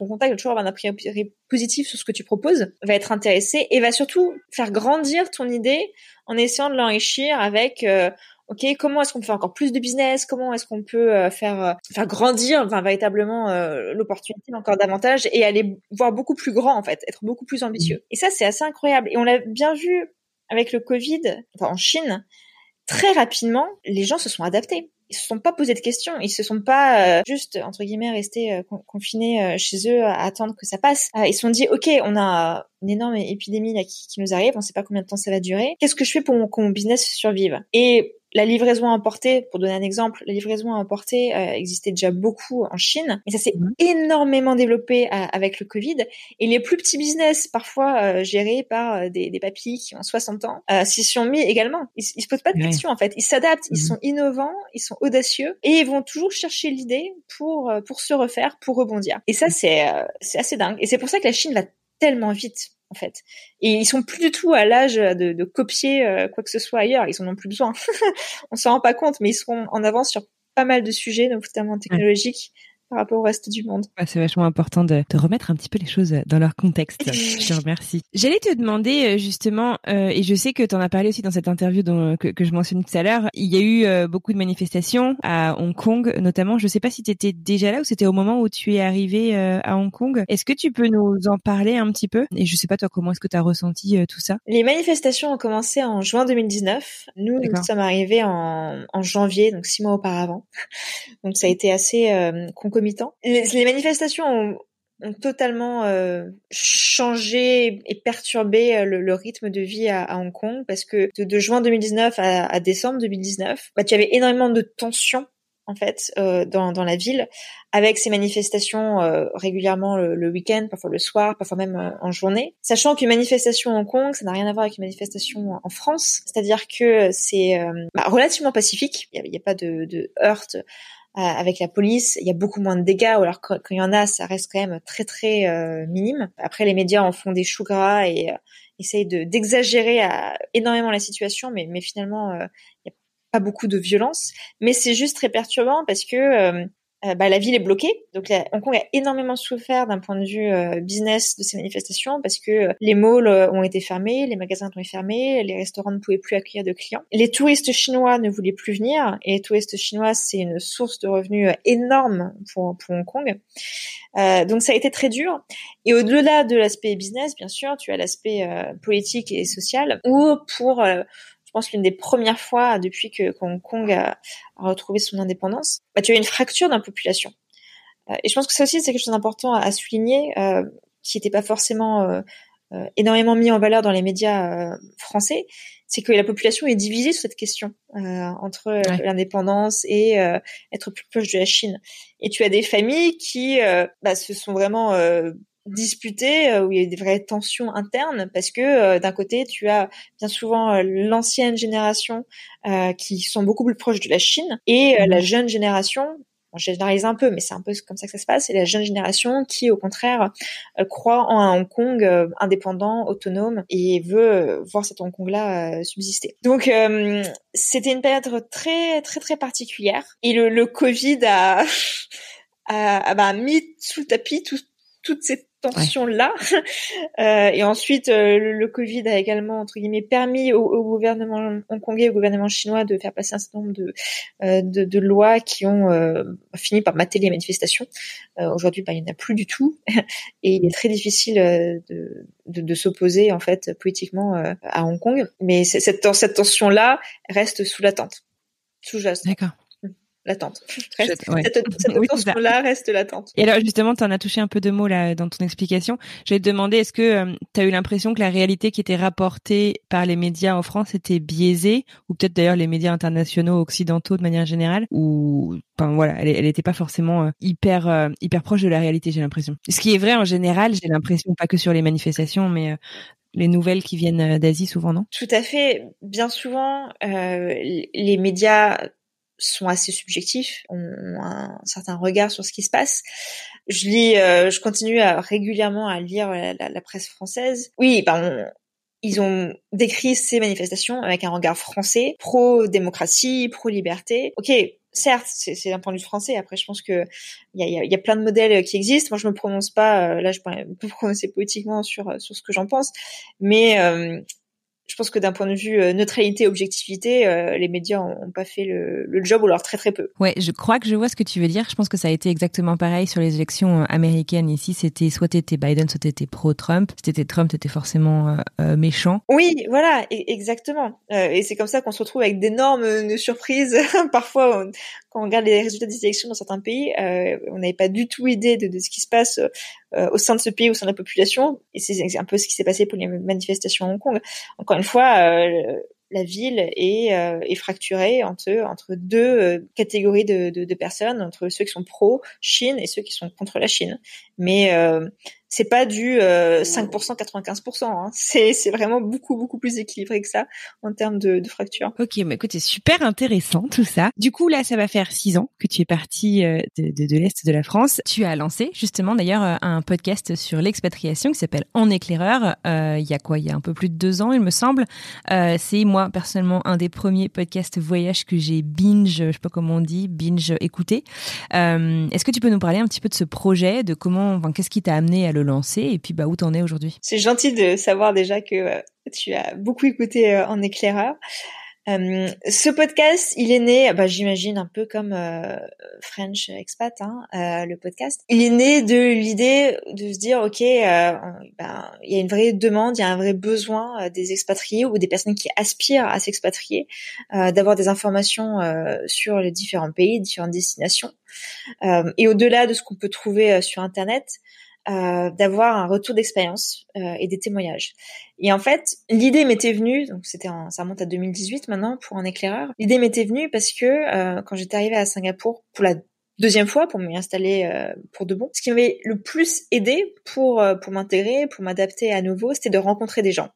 Ton contact va toujours avoir un a positif sur ce que tu proposes, va être intéressé et va surtout faire grandir ton idée en essayant de l'enrichir avec euh, ok comment est-ce qu'on peut faire encore plus de business comment est-ce qu'on peut euh, faire euh, faire grandir véritablement l'opportunité encore davantage et aller voir beaucoup plus grand en fait être beaucoup plus ambitieux. Et ça c'est assez incroyable. Et on l'a bien vu avec le Covid enfin, en Chine très rapidement les gens se sont adaptés ils se sont pas posé de questions, ils se sont pas euh, juste entre guillemets restés euh, confinés euh, chez eux à attendre que ça passe. ils se sont dit ok, on a une énorme épidémie là qui, qui nous arrive, on sait pas combien de temps ça va durer. Qu'est-ce que je fais pour que mon business survive Et la livraison à emporter, pour donner un exemple, la livraison à emporter euh, existait déjà beaucoup en Chine, mais ça s'est mhm. énormément développé euh, avec le Covid. Et les plus petits business, parfois euh, gérés par des, des papis qui ont 60 ans, s'y sont mis également. Ils, ils se posent pas de questions en fait. Ils s'adaptent, ils mhm. sont innovants, ils sont audacieux et ils vont toujours chercher l'idée pour pour se refaire, pour rebondir. Et ça c'est c'est assez dingue. Et c'est pour ça que la Chine va tellement vite en fait. Et ils sont plus du tout à l'âge de, de, copier euh, quoi que ce soit ailleurs. Ils en ont plus besoin. [laughs] On s'en rend pas compte, mais ils seront en avance sur pas mal de sujets, notamment technologiques, par rapport au reste du monde. c'est vachement important de, de, remettre un petit peu les choses dans leur contexte. je te remercie. J'allais te demander justement, euh, et je sais que tu en as parlé aussi dans cette interview dont, que, que je mentionnais tout à l'heure, il y a eu euh, beaucoup de manifestations à Hong Kong notamment. Je sais pas si tu étais déjà là ou c'était au moment où tu es arrivé euh, à Hong Kong. Est-ce que tu peux nous en parler un petit peu? Et je sais pas toi comment est-ce que tu as ressenti tout ça? Les manifestations ont commencé en juin 2019. Nous, nous sommes arrivés en, en janvier, donc six mois auparavant. [laughs] donc ça a été assez concomitant. Les, manifestations ont totalement euh, changé et perturbé euh, le, rythme de vie à, Hong Kong parce que de, juin 2019 à, décembre 2019, bah, tu avais énormément de tensions en fait euh, dans, la ville avec ces manifestations régulièrement le, week-end, parfois le soir, parfois même en journée. Sachant qu'une manifestation à Hong Kong, ça n'a rien à voir avec une manifestation en France, c'est-à-dire que c'est bah, relativement pacifique, il n'y a, pas de, de heurte avec la police, il y a beaucoup moins de dégâts, ou alors quand, il y en a, ça reste quand même très très euh, minime. Après, les médias en font des choux gras et euh, essayent de d'exagérer énormément la situation, mais, mais finalement, il n'y a pas beaucoup de violence. Mais c'est juste très perturbant parce que euh, bah, la ville est bloquée. Donc Hong Kong a énormément souffert d'un point de vue euh, business de ces manifestations parce que euh, les malls ont été fermés, les magasins ont été fermés, les restaurants ne pouvaient plus accueillir de clients. Les touristes chinois ne voulaient plus venir et les touristes chinois c'est une source de revenus énorme pour, pour Hong Kong. donc ça a été très dur. Et au-delà de l'aspect business, bien sûr, tu as l'aspect politique et social où pour je pense l'une des premières fois depuis que Hong Kong a, retrouvé son indépendance, bah, tu as une fracture dans la population. Euh, et je pense que ça aussi, c'est quelque chose d'important à, souligner, euh, qui n'était pas forcément euh, euh, énormément mis en valeur dans les médias français, c'est que la population est divisée sur cette question entre l'indépendance et être plus proche de la Chine. Et tu as des familles qui bah, se sont vraiment disputé euh, où il y a des vraies tensions internes parce que euh, d'un côté tu as bien souvent euh, l'ancienne génération qui sont beaucoup plus proches de la Chine et la mhm. jeune génération on généralise un peu, mais c'est un peu comme ça que ça se passe. C'est la jeune génération qui, au contraire, croit en un Hong Kong indépendant, autonome, et veut voir cet Hong Kong-là subsister. Donc, c'était une période très, très, très particulière. Et le, le Covid a, [laughs] a, bah, mis sous le tapis tout, toute cette tension-là. [laughs] Euh, et ensuite, euh, le, Covid a également, entre guillemets, permis au, gouvernement hongkongais, au gouvernement chinois de faire passer un certain nombre de, euh, de, de, lois qui ont fini par mater les manifestations. Aujourd'hui, bah, il n'y en a plus du tout. [laughs] et il est très difficile de, de, de s'opposer, en fait, politiquement à Hong Kong. Mais cette, cette tension-là reste sous l'attente. Sous D'accord l'attente. [laughs] Cette, cette là reste latente. Et alors justement, tu en as touché un peu de mots là dans ton explication. Je vais te demander, est-ce que euh, tu as eu l'impression que la réalité qui était rapportée par les médias en France était biaisée, ou peut-être d'ailleurs les médias internationaux occidentaux de manière générale, ou enfin voilà, elle n'était pas forcément euh, hyper euh, hyper proche de la réalité, j'ai l'impression. Ce qui est vrai en général, j'ai l'impression pas que sur les manifestations, mais les nouvelles qui viennent d'Asie souvent, non? Tout à fait. Bien souvent, les médias sont assez subjectifs, ont un certain regard sur ce qui se passe. Je lis, euh, je continue à, régulièrement à lire la, presse française. Oui, ben, ils ont décrit ces manifestations avec un regard français, pro-démocratie, pro-liberté. Ok, certes, c'est d'un point de vue français. Après, je pense que il y a, y a, plein de modèles qui existent. Moi, je me prononce pas. Euh, là, je peux me prononcer politiquement sur sur ce que j'en pense, mais euh, je pense que d'un point de vue euh, neutralité, objectivité, euh, les médias ont, pas fait le, le, job ou alors très très peu. Ouais, je crois que je vois ce que tu veux dire. Je pense que ça a été exactement pareil sur les élections euh, américaines ici. C'était soit t'étais Biden, soit t'étais pro-Trump. Si t'étais Trump, t'étais forcément méchant. Oui, voilà, e-, exactement. et c'est comme ça qu'on se retrouve avec d'énormes surprises. [laughs] Parfois, quand on regarde les résultats des élections dans certains pays, on n'avait pas du tout idée de, de ce qui se passe euh, au sein de ce pays, au sein de la population. Et c'est un peu ce qui s'est passé pour les manifestations à Hong Kong. Encore une fois, euh, la ville est, euh, est, fracturée entre entre deux catégories de, de, de, personnes, entre ceux qui sont pro Chine et ceux qui sont contre la Chine. Mais c'est pas du 5%, 95%. Hein. C'est c'est vraiment beaucoup beaucoup plus équilibré que ça en termes de, de fracture. Ok, mais écoute, c'est super intéressant tout ça. Du coup là, ça va faire six ans que tu es parti de, de, de l'est de la France. Tu as lancé justement d'ailleurs un podcast sur l'expatriation qui s'appelle En éclaireur. Euh, il y a quoi? Il y a un peu plus de deux ans, il me semble. Euh, c'est moi personnellement un des premiers podcasts voyage que j'ai binge, je sais pas comment on dit, binge écouté. Euh, Est-ce que tu peux nous parler un petit peu de ce projet, de comment, enfin, qu'est-ce qui t'a amené à le lancer et puis bah où t'en es aujourd'hui? C'est gentil de savoir déjà que euh, tu as beaucoup écouté euh, en éclaireur. Euh, ce podcast, il est né, bah, j'imagine un peu comme French Expat, hein, le podcast. Il est né de l'idée de se dire, ok, ben, il y a une vraie demande, il y a un vrai besoin des expatriés ou des personnes qui aspirent à s'expatrier, d'avoir des informations sur les différents pays, différentes destinations, et au-delà de ce qu'on peut trouver sur Internet. Euh, d'avoir un retour d'expérience euh, et des témoignages. Et en fait, l'idée m'était venue, donc c'était ça remonte à 2018 maintenant pour un éclaireur. L'idée m'était venue parce que euh, quand j'étais arrivée à Singapour pour la deuxième fois pour m'y installer pour de bon, ce qui m'avait le plus aidé pour pour m'intégrer, pour m'adapter à nouveau, c'était de rencontrer des gens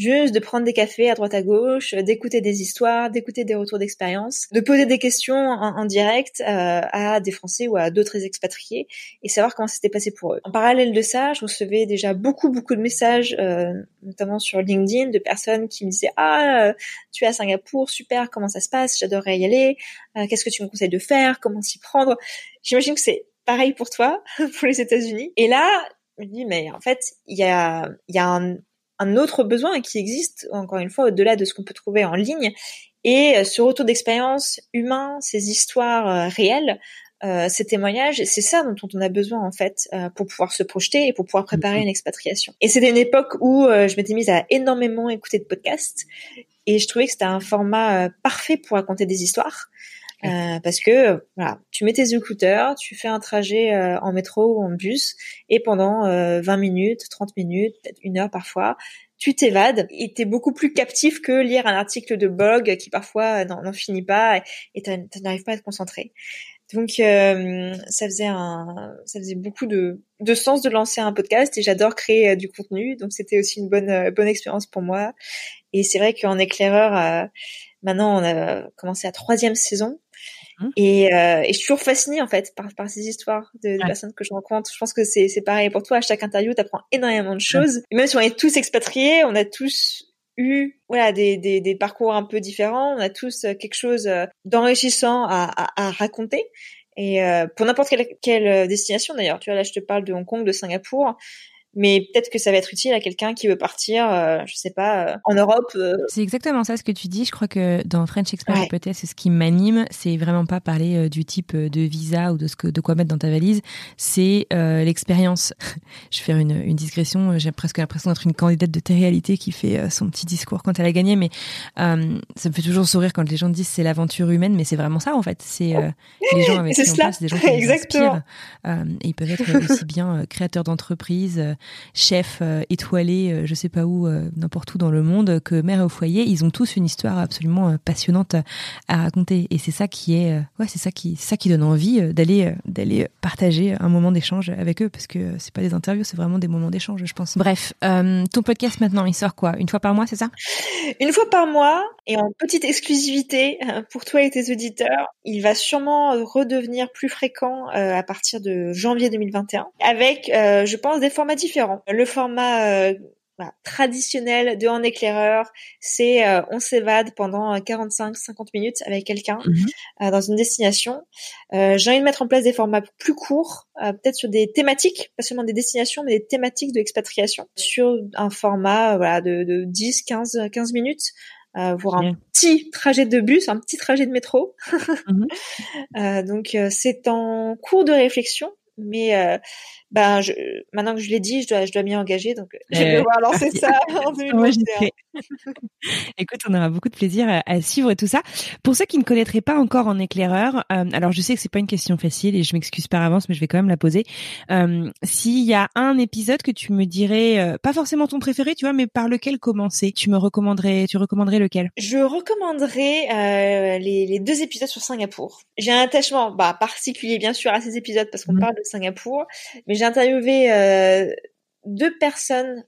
juste de prendre des cafés à droite à gauche, d'écouter des histoires, d'écouter des retours d'expérience, de poser des questions en, direct euh, à des Français ou à d'autres expatriés et savoir comment c'était passé pour eux. En parallèle de ça, je recevais déjà beaucoup beaucoup de messages, euh, notamment sur LinkedIn, de personnes qui me disaient ah euh, tu es à Singapour, super, comment ça se passe, j'adorerais y aller, qu'est-ce que tu me conseilles de faire, comment s'y prendre? J'imagine que c'est pareil pour toi, [laughs] pour les États-Unis. Et là, je me dis mais en fait il y a y a un un autre besoin qui existe, encore une fois, au-delà de ce qu'on peut trouver en ligne. Et euh, ce retour d'expérience humain, ces histoires euh, réelles, euh, ces témoignages, c'est ça dont on a besoin en fait pour pouvoir se projeter et pour pouvoir préparer mhm. une expatriation. Et c'était une époque où je m'étais mise à énormément écouter de podcasts et je trouvais que c'était un format parfait pour raconter des histoires. Euh, parce que voilà, tu mets tes écouteurs, tu fais un trajet euh, en métro ou en bus, et pendant 20 euh, minutes, 30 minutes, peut-être une heure parfois, tu t'évades et t'es beaucoup plus captif que lire un article de blog qui parfois n'en finit pas et tu n'arrives pas à te concentrer. Donc ça faisait un, ça faisait beaucoup de, de sens de lancer un podcast et j'adore créer du contenu, donc c'était aussi une bonne bonne expérience pour moi. Et c'est vrai qu'en éclaireur, maintenant on a commencé la troisième saison Mmh. Et, euh, et, je suis toujours fascinée en fait par, par ces histoires de, personnes que je rencontre. Je pense que c'est, c'est pareil pour toi. À chaque interview, tu apprends énormément de choses. Et même si on est tous expatriés, on a tous eu voilà des, des, des, parcours un peu différents. On a tous euh, quelque chose euh, d'enrichissant à, à, à raconter. Et euh, pour n'importe quelle, quelle destination d'ailleurs. Tu vois là, je te parle de Hong Kong, de Singapour mais peut-être que ça va être utile à quelqu'un qui veut partir, euh, je sais pas, euh, en Europe. Euh. C'est exactement ça ce que tu dis. Je crois que dans French Expert peut-être c'est ce qui m'anime, c'est vraiment pas parler euh, du type de visa ou de ce que de quoi mettre dans ta valise, c'est l'expérience. [laughs] je vais faire une, une discrétion. J'ai presque l'impression d'être une candidate de télé-réalité qui fait son petit discours quand elle a gagné, mais ça me fait toujours sourire quand les gens disent c'est l'aventure humaine, mais c'est vraiment ça en fait. C'est [laughs] les gens avec qui on passe, des gens qui [laughs] Exactement. et ils peuvent être aussi bien créateurs d'entreprises chef euh, étoilé, euh, je sais pas où, euh, n'importe où dans le monde, que mère au foyer, ils ont tous une histoire absolument passionnante à raconter. Et c'est ça qui est, ouais, c'est ça qui, ça qui donne envie d'aller, d'aller partager un moment d'échange avec eux, parce que c'est pas des interviews, c'est vraiment des moments d'échange, je pense. Bref, ton podcast maintenant, il sort quoi? Une fois par mois, c'est ça? Une fois par mois, et en petite exclusivité pour toi et tes auditeurs, il va sûrement redevenir plus fréquent à partir de janvier 2021, avec, je pense, des formats différents le format euh, traditionnel de en éclaireur, c'est euh, on s'évade pendant 45-50 euh, minutes avec quelqu'un mhm. dans une destination. J'ai envie de mettre en place des formats plus courts, peut-être sur des thématiques, pas seulement des destinations, mais des thématiques de expatriation, sur un format voilà de, de 10, 15, 15 minutes. Euh, voire un petit trajet de bus, un petit trajet de métro. Mhm. [laughs] donc c'est en cours de réflexion, mais ben je, maintenant que je l'ai dit, je dois, je dois m'y engager, donc je vais devoir lancer [laughs] ça en 2021. [laughs] Écoute, on aura beaucoup de plaisir à, suivre tout ça. Pour ceux qui ne connaîtraient pas encore en éclaireur, euh, alors je sais que c'est pas une question facile et je m'excuse par avance, mais je vais quand même la poser. Euh, S'il y a un épisode que tu me dirais, euh, pas forcément ton préféré, tu vois, mais par lequel commencer, tu me recommanderais, tu recommanderais lequel? Je recommanderais les, les, deux épisodes sur Singapour. J'ai un attachement bah, particulier bien sûr à ces épisodes parce qu'on mmh. parle de Singapour, mais j'ai interviewé euh, deux personnes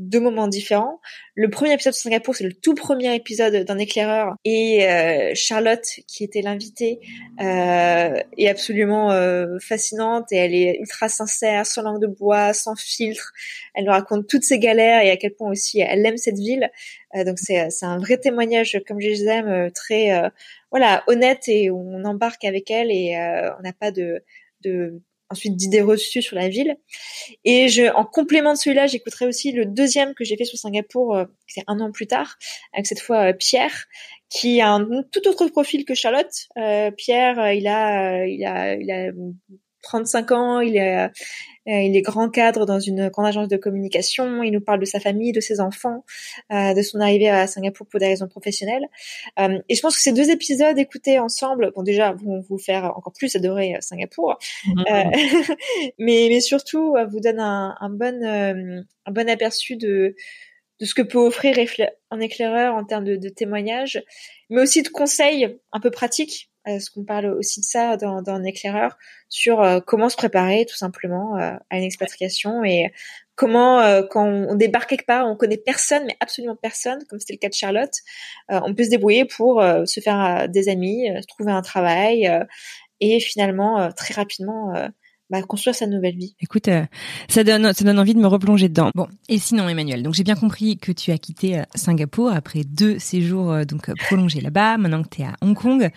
deux moments différents. Le premier épisode de Singapour, c'est le tout premier épisode d'un éclaireur et euh, Charlotte, qui était l'invitée, euh, est absolument euh, fascinante et elle est ultra sincère, sans langue de bois, sans filtre. Elle nous raconte toutes ses galères et à quel point aussi elle aime cette ville. donc c'est c'est un vrai témoignage, comme je les aime, très voilà honnête et on embarque avec elle et on n'a pas de de ensuite d'idées reçues sur la ville. Et je, en complément de celui-là, j'écouterai aussi le deuxième que j'ai fait sur Singapour, euh, c'est un an plus tard, avec cette fois euh, Pierre, qui a un tout autre profil que Charlotte. Euh, Pierre, il a, il a, il a 35 ans, il est, euh, il est grand cadre dans une grande agence de communication. Il nous parle de sa famille, de ses enfants, euh, de son arrivée à Singapour pour des raisons professionnelles. Euh, et je pense que ces deux épisodes écoutés ensemble, bon déjà vont vous faire encore plus adorer Singapour, mhm. [laughs] mais, mais surtout vous donne un, un bon un bon aperçu de de ce que peut offrir un éclaireur en termes de, de témoignages, mais aussi de conseils un peu pratiques est-ce qu'on parle aussi de ça dans, dans un éclaireur sur euh, comment se préparer tout simplement euh, à une expatriation et comment euh, quand on débarque quelque part, on connaît personne, mais absolument personne, comme c'était le cas de Charlotte, on peut se débrouiller pour se faire des amis, trouver un travail et finalement très rapidement bah, construire sa nouvelle vie. Écoute, ça donne ça donne envie de me replonger dedans. Bon, et sinon Emmanuel, donc j'ai bien compris que tu as quitté Singapour après deux séjours donc prolongés là-bas, maintenant que tu es à Hong Kong.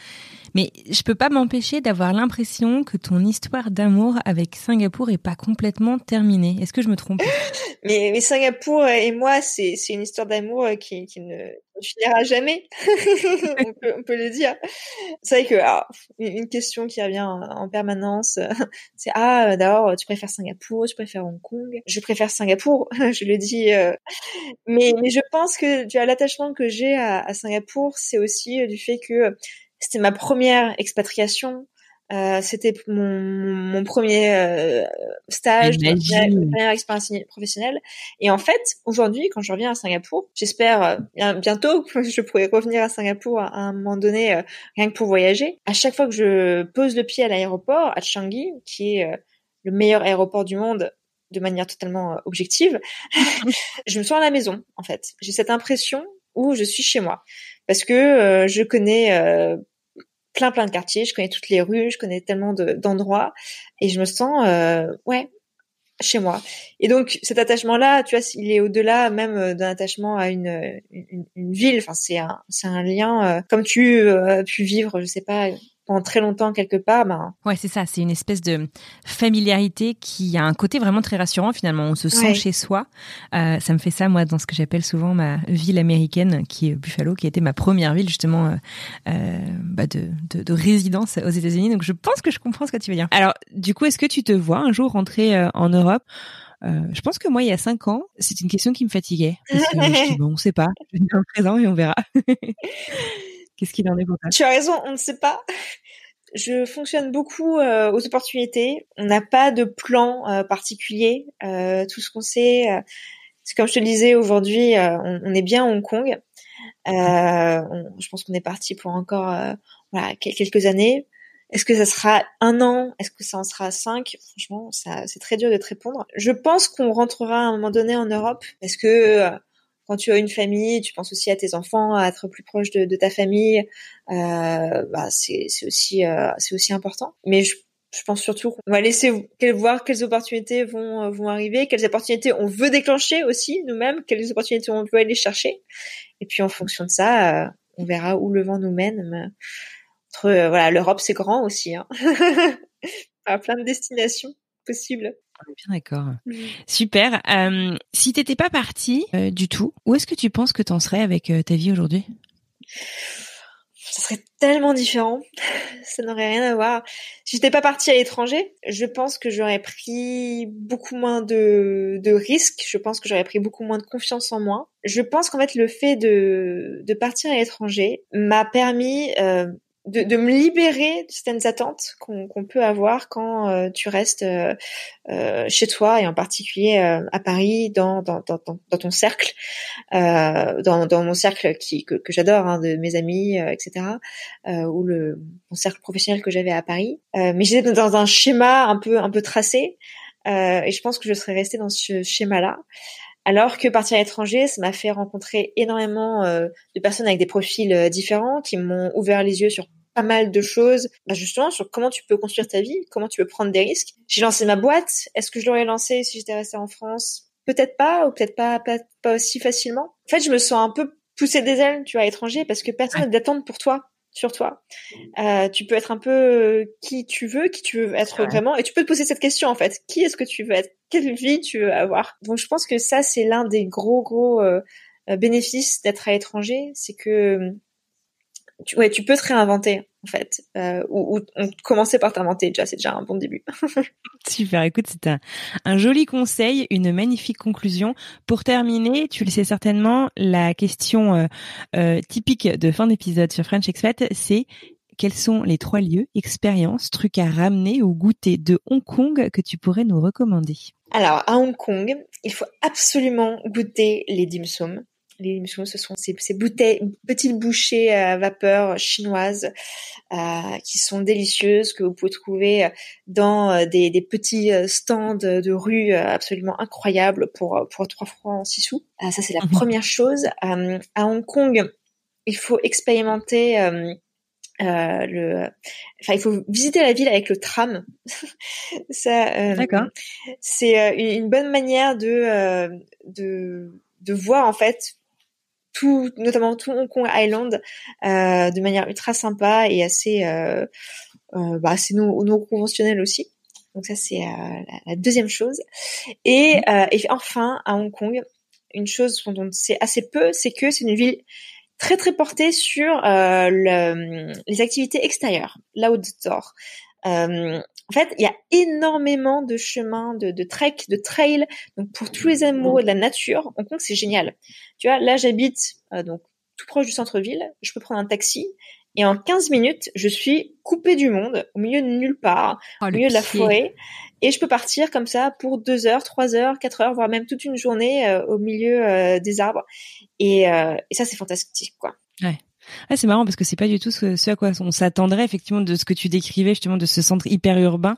Mais je peux pas m'empêcher d'avoir l'impression que ton histoire d'amour avec Singapour est pas complètement terminée. Est-ce que je me trompe? [laughs] Mais, mais Singapour et moi, c'est c'est une histoire d'amour qui, qui ne finira jamais. [laughs] on, peut, on, peut, le dire. C'est vrai que ah, une question qui revient en permanence, [laughs] c'est ah d'abord tu préfères Singapour, tu préfères Hong Kong? Je préfère Singapour, je le dis. Euh. mais mais je pense que tu as l'attachement que j'ai à, à Singapour, c'est aussi du fait que c'était ma première expatriation. Euh, c'était mon, mon, premier euh, stage, ma première, expérience professionnelle. Et en fait, aujourd'hui, quand je reviens à Singapour, j'espère euh, bientôt [laughs] que je pourrai revenir à Singapour à, un moment donné, euh, rien que pour voyager. À chaque fois que je pose le pied à l'aéroport, à Changi, qui est le meilleur aéroport du monde de manière totalement objective, [laughs] je me sens à la maison, en fait. J'ai cette impression où je suis chez moi. Parce que je connais plein plein de quartiers, je connais toutes les rues, je connais tellement d'endroits et je me sens euh, ouais chez moi. Et donc cet attachement-là, tu vois, il est au-delà même euh, d'un attachement à une, une, ville. Enfin, c'est un c'est un lien euh, comme tu euh, as pu vivre, je sais pas, pendant très longtemps quelque part, ben ouais c'est ça, c'est une espèce de familiarité qui a un côté vraiment très rassurant finalement. On se sent chez soi. Euh, ça me fait ça moi dans ce que j'appelle souvent ma ville américaine, qui est Buffalo, qui a été ma première ville justement euh, euh, bah de, de, de, résidence aux États-Unis. Donc je pense que je comprends ce que tu veux dire. Alors du coup, est-ce que tu te vois un jour rentrer euh, en Europe? Euh, je pense que moi, il y a cinq ans, c'est une question qui me fatiguait. Parce que je dis, bon, on sait pas. Je vais présent et on verra. [laughs] Qu'est-ce qu'il en est pour Tu as raison, on ne sait pas. [laughs] Je fonctionne beaucoup euh, aux opportunités. On n'a pas de plan euh, particulier. Euh, tout ce qu'on sait, c'est comme je te le disais aujourd'hui, on, est bien à Hong Kong. je pense qu'on est parti pour encore quelques années. Est-ce que ça sera un an? Est-ce que ça en sera cinq? Franchement, c'est très dur de te répondre. Je pense qu'on rentrera à un moment donné en Europe parce que quand tu as une famille, tu penses aussi à tes enfants, à être plus proche de, de ta famille. Euh, bah c'est aussi euh, c'est aussi important. Mais je, je pense surtout qu'on va laisser voir quelles opportunités vont vont arriver, quelles opportunités on veut déclencher aussi nous-mêmes, quelles opportunités on veut aller chercher. Et puis en fonction de ça, euh, on verra où le vent nous mène. Mais entre euh, voilà, l'Europe c'est grand aussi. Hein. [laughs] à plein de destinations possibles. Bien d'accord. Mmh. Super. Euh, si t'étais pas partie euh, du tout, où est-ce que tu penses que t'en serais avec euh, ta vie aujourd'hui? Ça serait tellement différent. Ça n'aurait rien à voir. Si j'étais pas partie à l'étranger, je pense que j'aurais pris beaucoup moins de, de risques. Je pense que j'aurais pris beaucoup moins de confiance en moi. Je pense qu'en fait, le fait de, de partir à l'étranger m'a permis euh, de, de, me libérer de certaines attentes qu'on peut avoir quand euh, tu restes euh, euh, chez toi et en particulier à Paris dans, dans, dans, dans, ton cercle, dans, dans mon cercle qui, que, que j'adore, hein, de mes amis, etc., ou le mon cercle professionnel que j'avais à Paris. mais j'étais dans un schéma un peu un peu tracé. et je pense que je serais restée dans ce schéma-là. Alors que partir à l'étranger, ça m'a fait rencontrer énormément de personnes avec des profils différents qui m'ont ouvert les yeux sur pas mal de choses, bah justement sur comment tu peux construire ta vie, comment tu peux prendre des risques. J'ai lancé ma boîte. Est-ce que je l'aurais lancé si j'étais restée en France? Peut-être pas, ou peut-être pas, pas, aussi facilement. En fait, je me sens un peu poussée des ailes, tu vois, à l'étranger, parce que personne n'a d'attente pour toi, sur toi. Euh, tu peux être un peu qui tu veux, qui tu veux être vraiment, et tu peux te poser cette question en fait. Qui est-ce que tu veux être? Quelle vie tu veux avoir Donc, je pense que ça, c'est l'un des gros gros euh, bénéfices d'être à l'étranger, c'est que tu, ouais, tu peux te réinventer en fait, euh, ou, commencer par t'inventer déjà, c'est déjà un bon début. [laughs] Super, écoute, c'est un, joli conseil, une magnifique conclusion. Pour terminer, tu le sais certainement, la question euh, euh, typique de fin d'épisode sur French Expat, c'est quels sont les trois lieux, expériences, trucs à ramener ou goûter de Hong Kong que tu pourrais nous recommander? Alors, à Hong Kong, il faut absolument goûter les dim sum les ce sont ces, ces bouteilles, petites bouchées à vapeur chinoises euh, qui sont délicieuses que vous pouvez trouver dans euh, des, des petits euh, stands de rue absolument incroyables pour pour trois francs six sous. ça c'est la mhm. première chose. à Hong Kong, il faut expérimenter euh, le, enfin, il faut visiter la ville avec le tram. [laughs] ça, euh, D'accord. C'est une bonne manière de de de voir en fait tout, notamment tout Hong Kong Island, euh, de manière ultra sympa et assez, euh, euh, bah, assez non, non conventionnelle aussi. Donc ça c'est la, la, deuxième chose. Et, mmh. et enfin à Hong Kong, une chose dont on sait assez peu, c'est que c'est une ville très très portée sur le, les activités extérieures, l'outdoor. Euh, en fait, il y a énormément de chemins, de, trek, de trails. Donc pour tous les amoureux de la nature, Hong Kong c'est génial. Tu vois, là j'habite euh, donc tout proche du centre-ville. Je peux prendre un taxi et en 15 minutes, je suis coupée du monde, au milieu de nulle part, oh, au milieu de la forêt, et je peux partir comme ça pour deux heures, trois heures, quatre heures, voire même toute une journée euh, au milieu euh, des arbres. Et, et ça, c'est fantastique, quoi. Ouais. Ah, c'est marrant parce que c'est pas du tout ce, à quoi on s'attendrait effectivement de ce que tu décrivais justement de ce centre hyper urbain.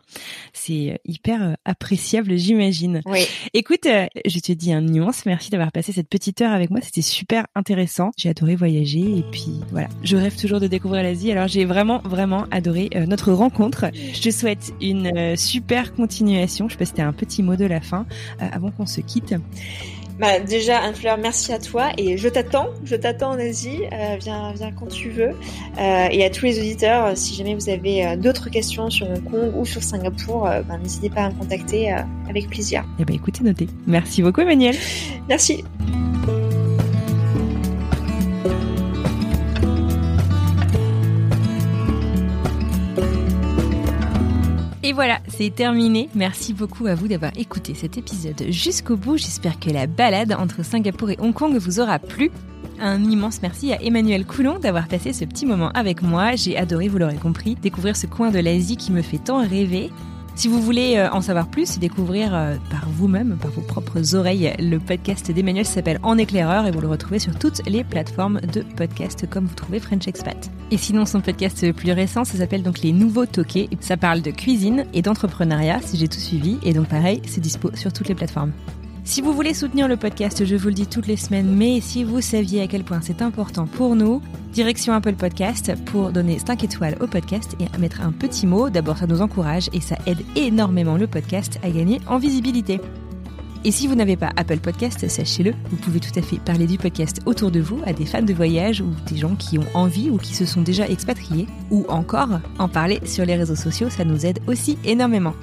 C'est euh, hyper euh, appréciable, j'imagine. Oui. Écoute, euh, je te dis un nuance. Merci d'avoir passé cette petite heure avec moi. C'était super intéressant. J'ai adoré voyager et puis voilà, je rêve toujours de découvrir l'Asie. Alors j'ai vraiment vraiment adoré notre rencontre. Je te souhaite une super continuation. Je sais pas si un petit mot de la fin avant qu'on se quitte. Bah, déjà, Anne-Fleur, merci à toi et je t'attends, je t'attends en Asie, euh, viens, viens quand tu veux. Euh, et à tous les auditeurs, si jamais vous avez euh, d'autres questions sur Hong Kong ou sur Singapour, bah, n'hésitez pas à me contacter avec plaisir. Eh ben, écoutez, notez. Merci beaucoup, Emmanuel. Merci. Et voilà, c'est terminé. Merci beaucoup à vous d'avoir écouté cet épisode jusqu'au bout. J'espère que la balade entre Singapour et Hong Kong vous aura plu. Un immense merci à Emmanuel Coulon d'avoir passé ce petit moment avec moi. J'ai adoré, vous l'aurez compris, découvrir ce coin de l'Asie qui me fait tant rêver. Si vous voulez euh, en savoir plus et découvrir euh, par vous-même, par vos propres oreilles, le podcast d'Emmanuel s'appelle En éclaireur et vous le retrouvez sur toutes les plateformes de podcast comme vous trouvez French Expat. Et sinon, son podcast plus récent, ça s'appelle donc Les Nouveaux Toqués. Ça parle de cuisine et d'entrepreneuriat, si j'ai tout suivi. Et donc pareil, c'est dispo sur toutes les plateformes. Si vous voulez soutenir le podcast, je vous le dis toutes les semaines, mais si vous saviez à quel point c'est important pour nous, direction Apple Podcast pour donner 5 étoiles au podcast et mettre un petit mot. D'abord, ça nous encourage et ça aide énormément le podcast à gagner en visibilité. Et si vous n'avez pas Apple Podcast, sachez-le, vous pouvez tout à fait parler du podcast autour de vous à des fans de voyage ou des gens qui ont envie ou qui se sont déjà expatriés, ou encore en parler sur les réseaux sociaux, ça nous aide aussi énormément.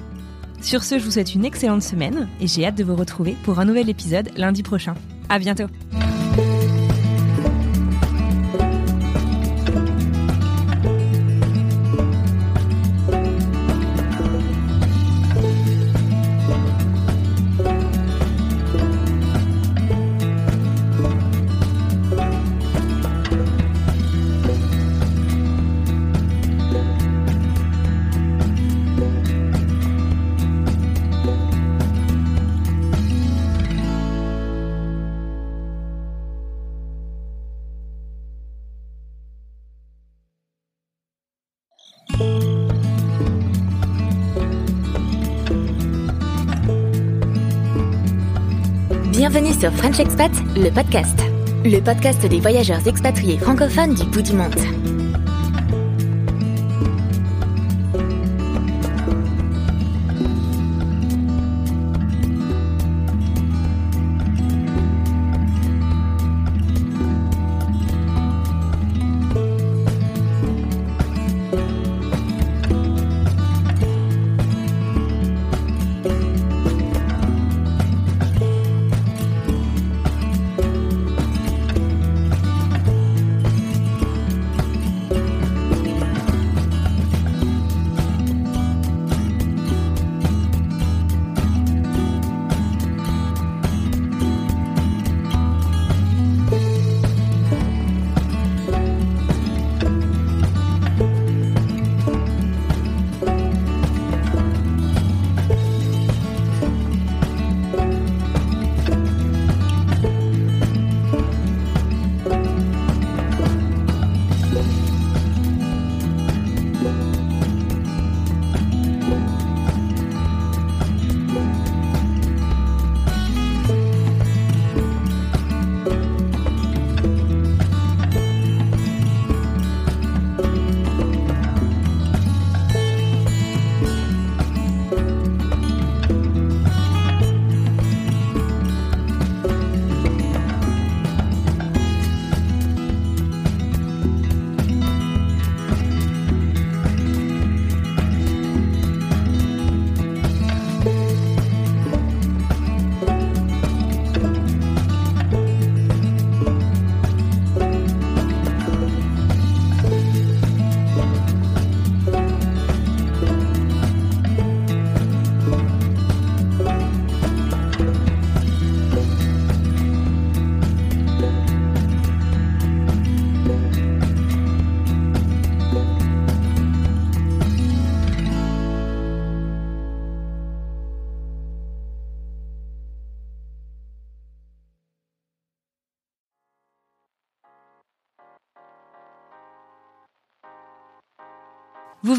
Sur ce, je vous souhaite une excellente semaine et j'ai hâte de vous retrouver pour un nouvel épisode lundi prochain. À bientôt! Sur French Expat, le podcast. Le podcast des voyageurs expatriés francophones du bout du monde.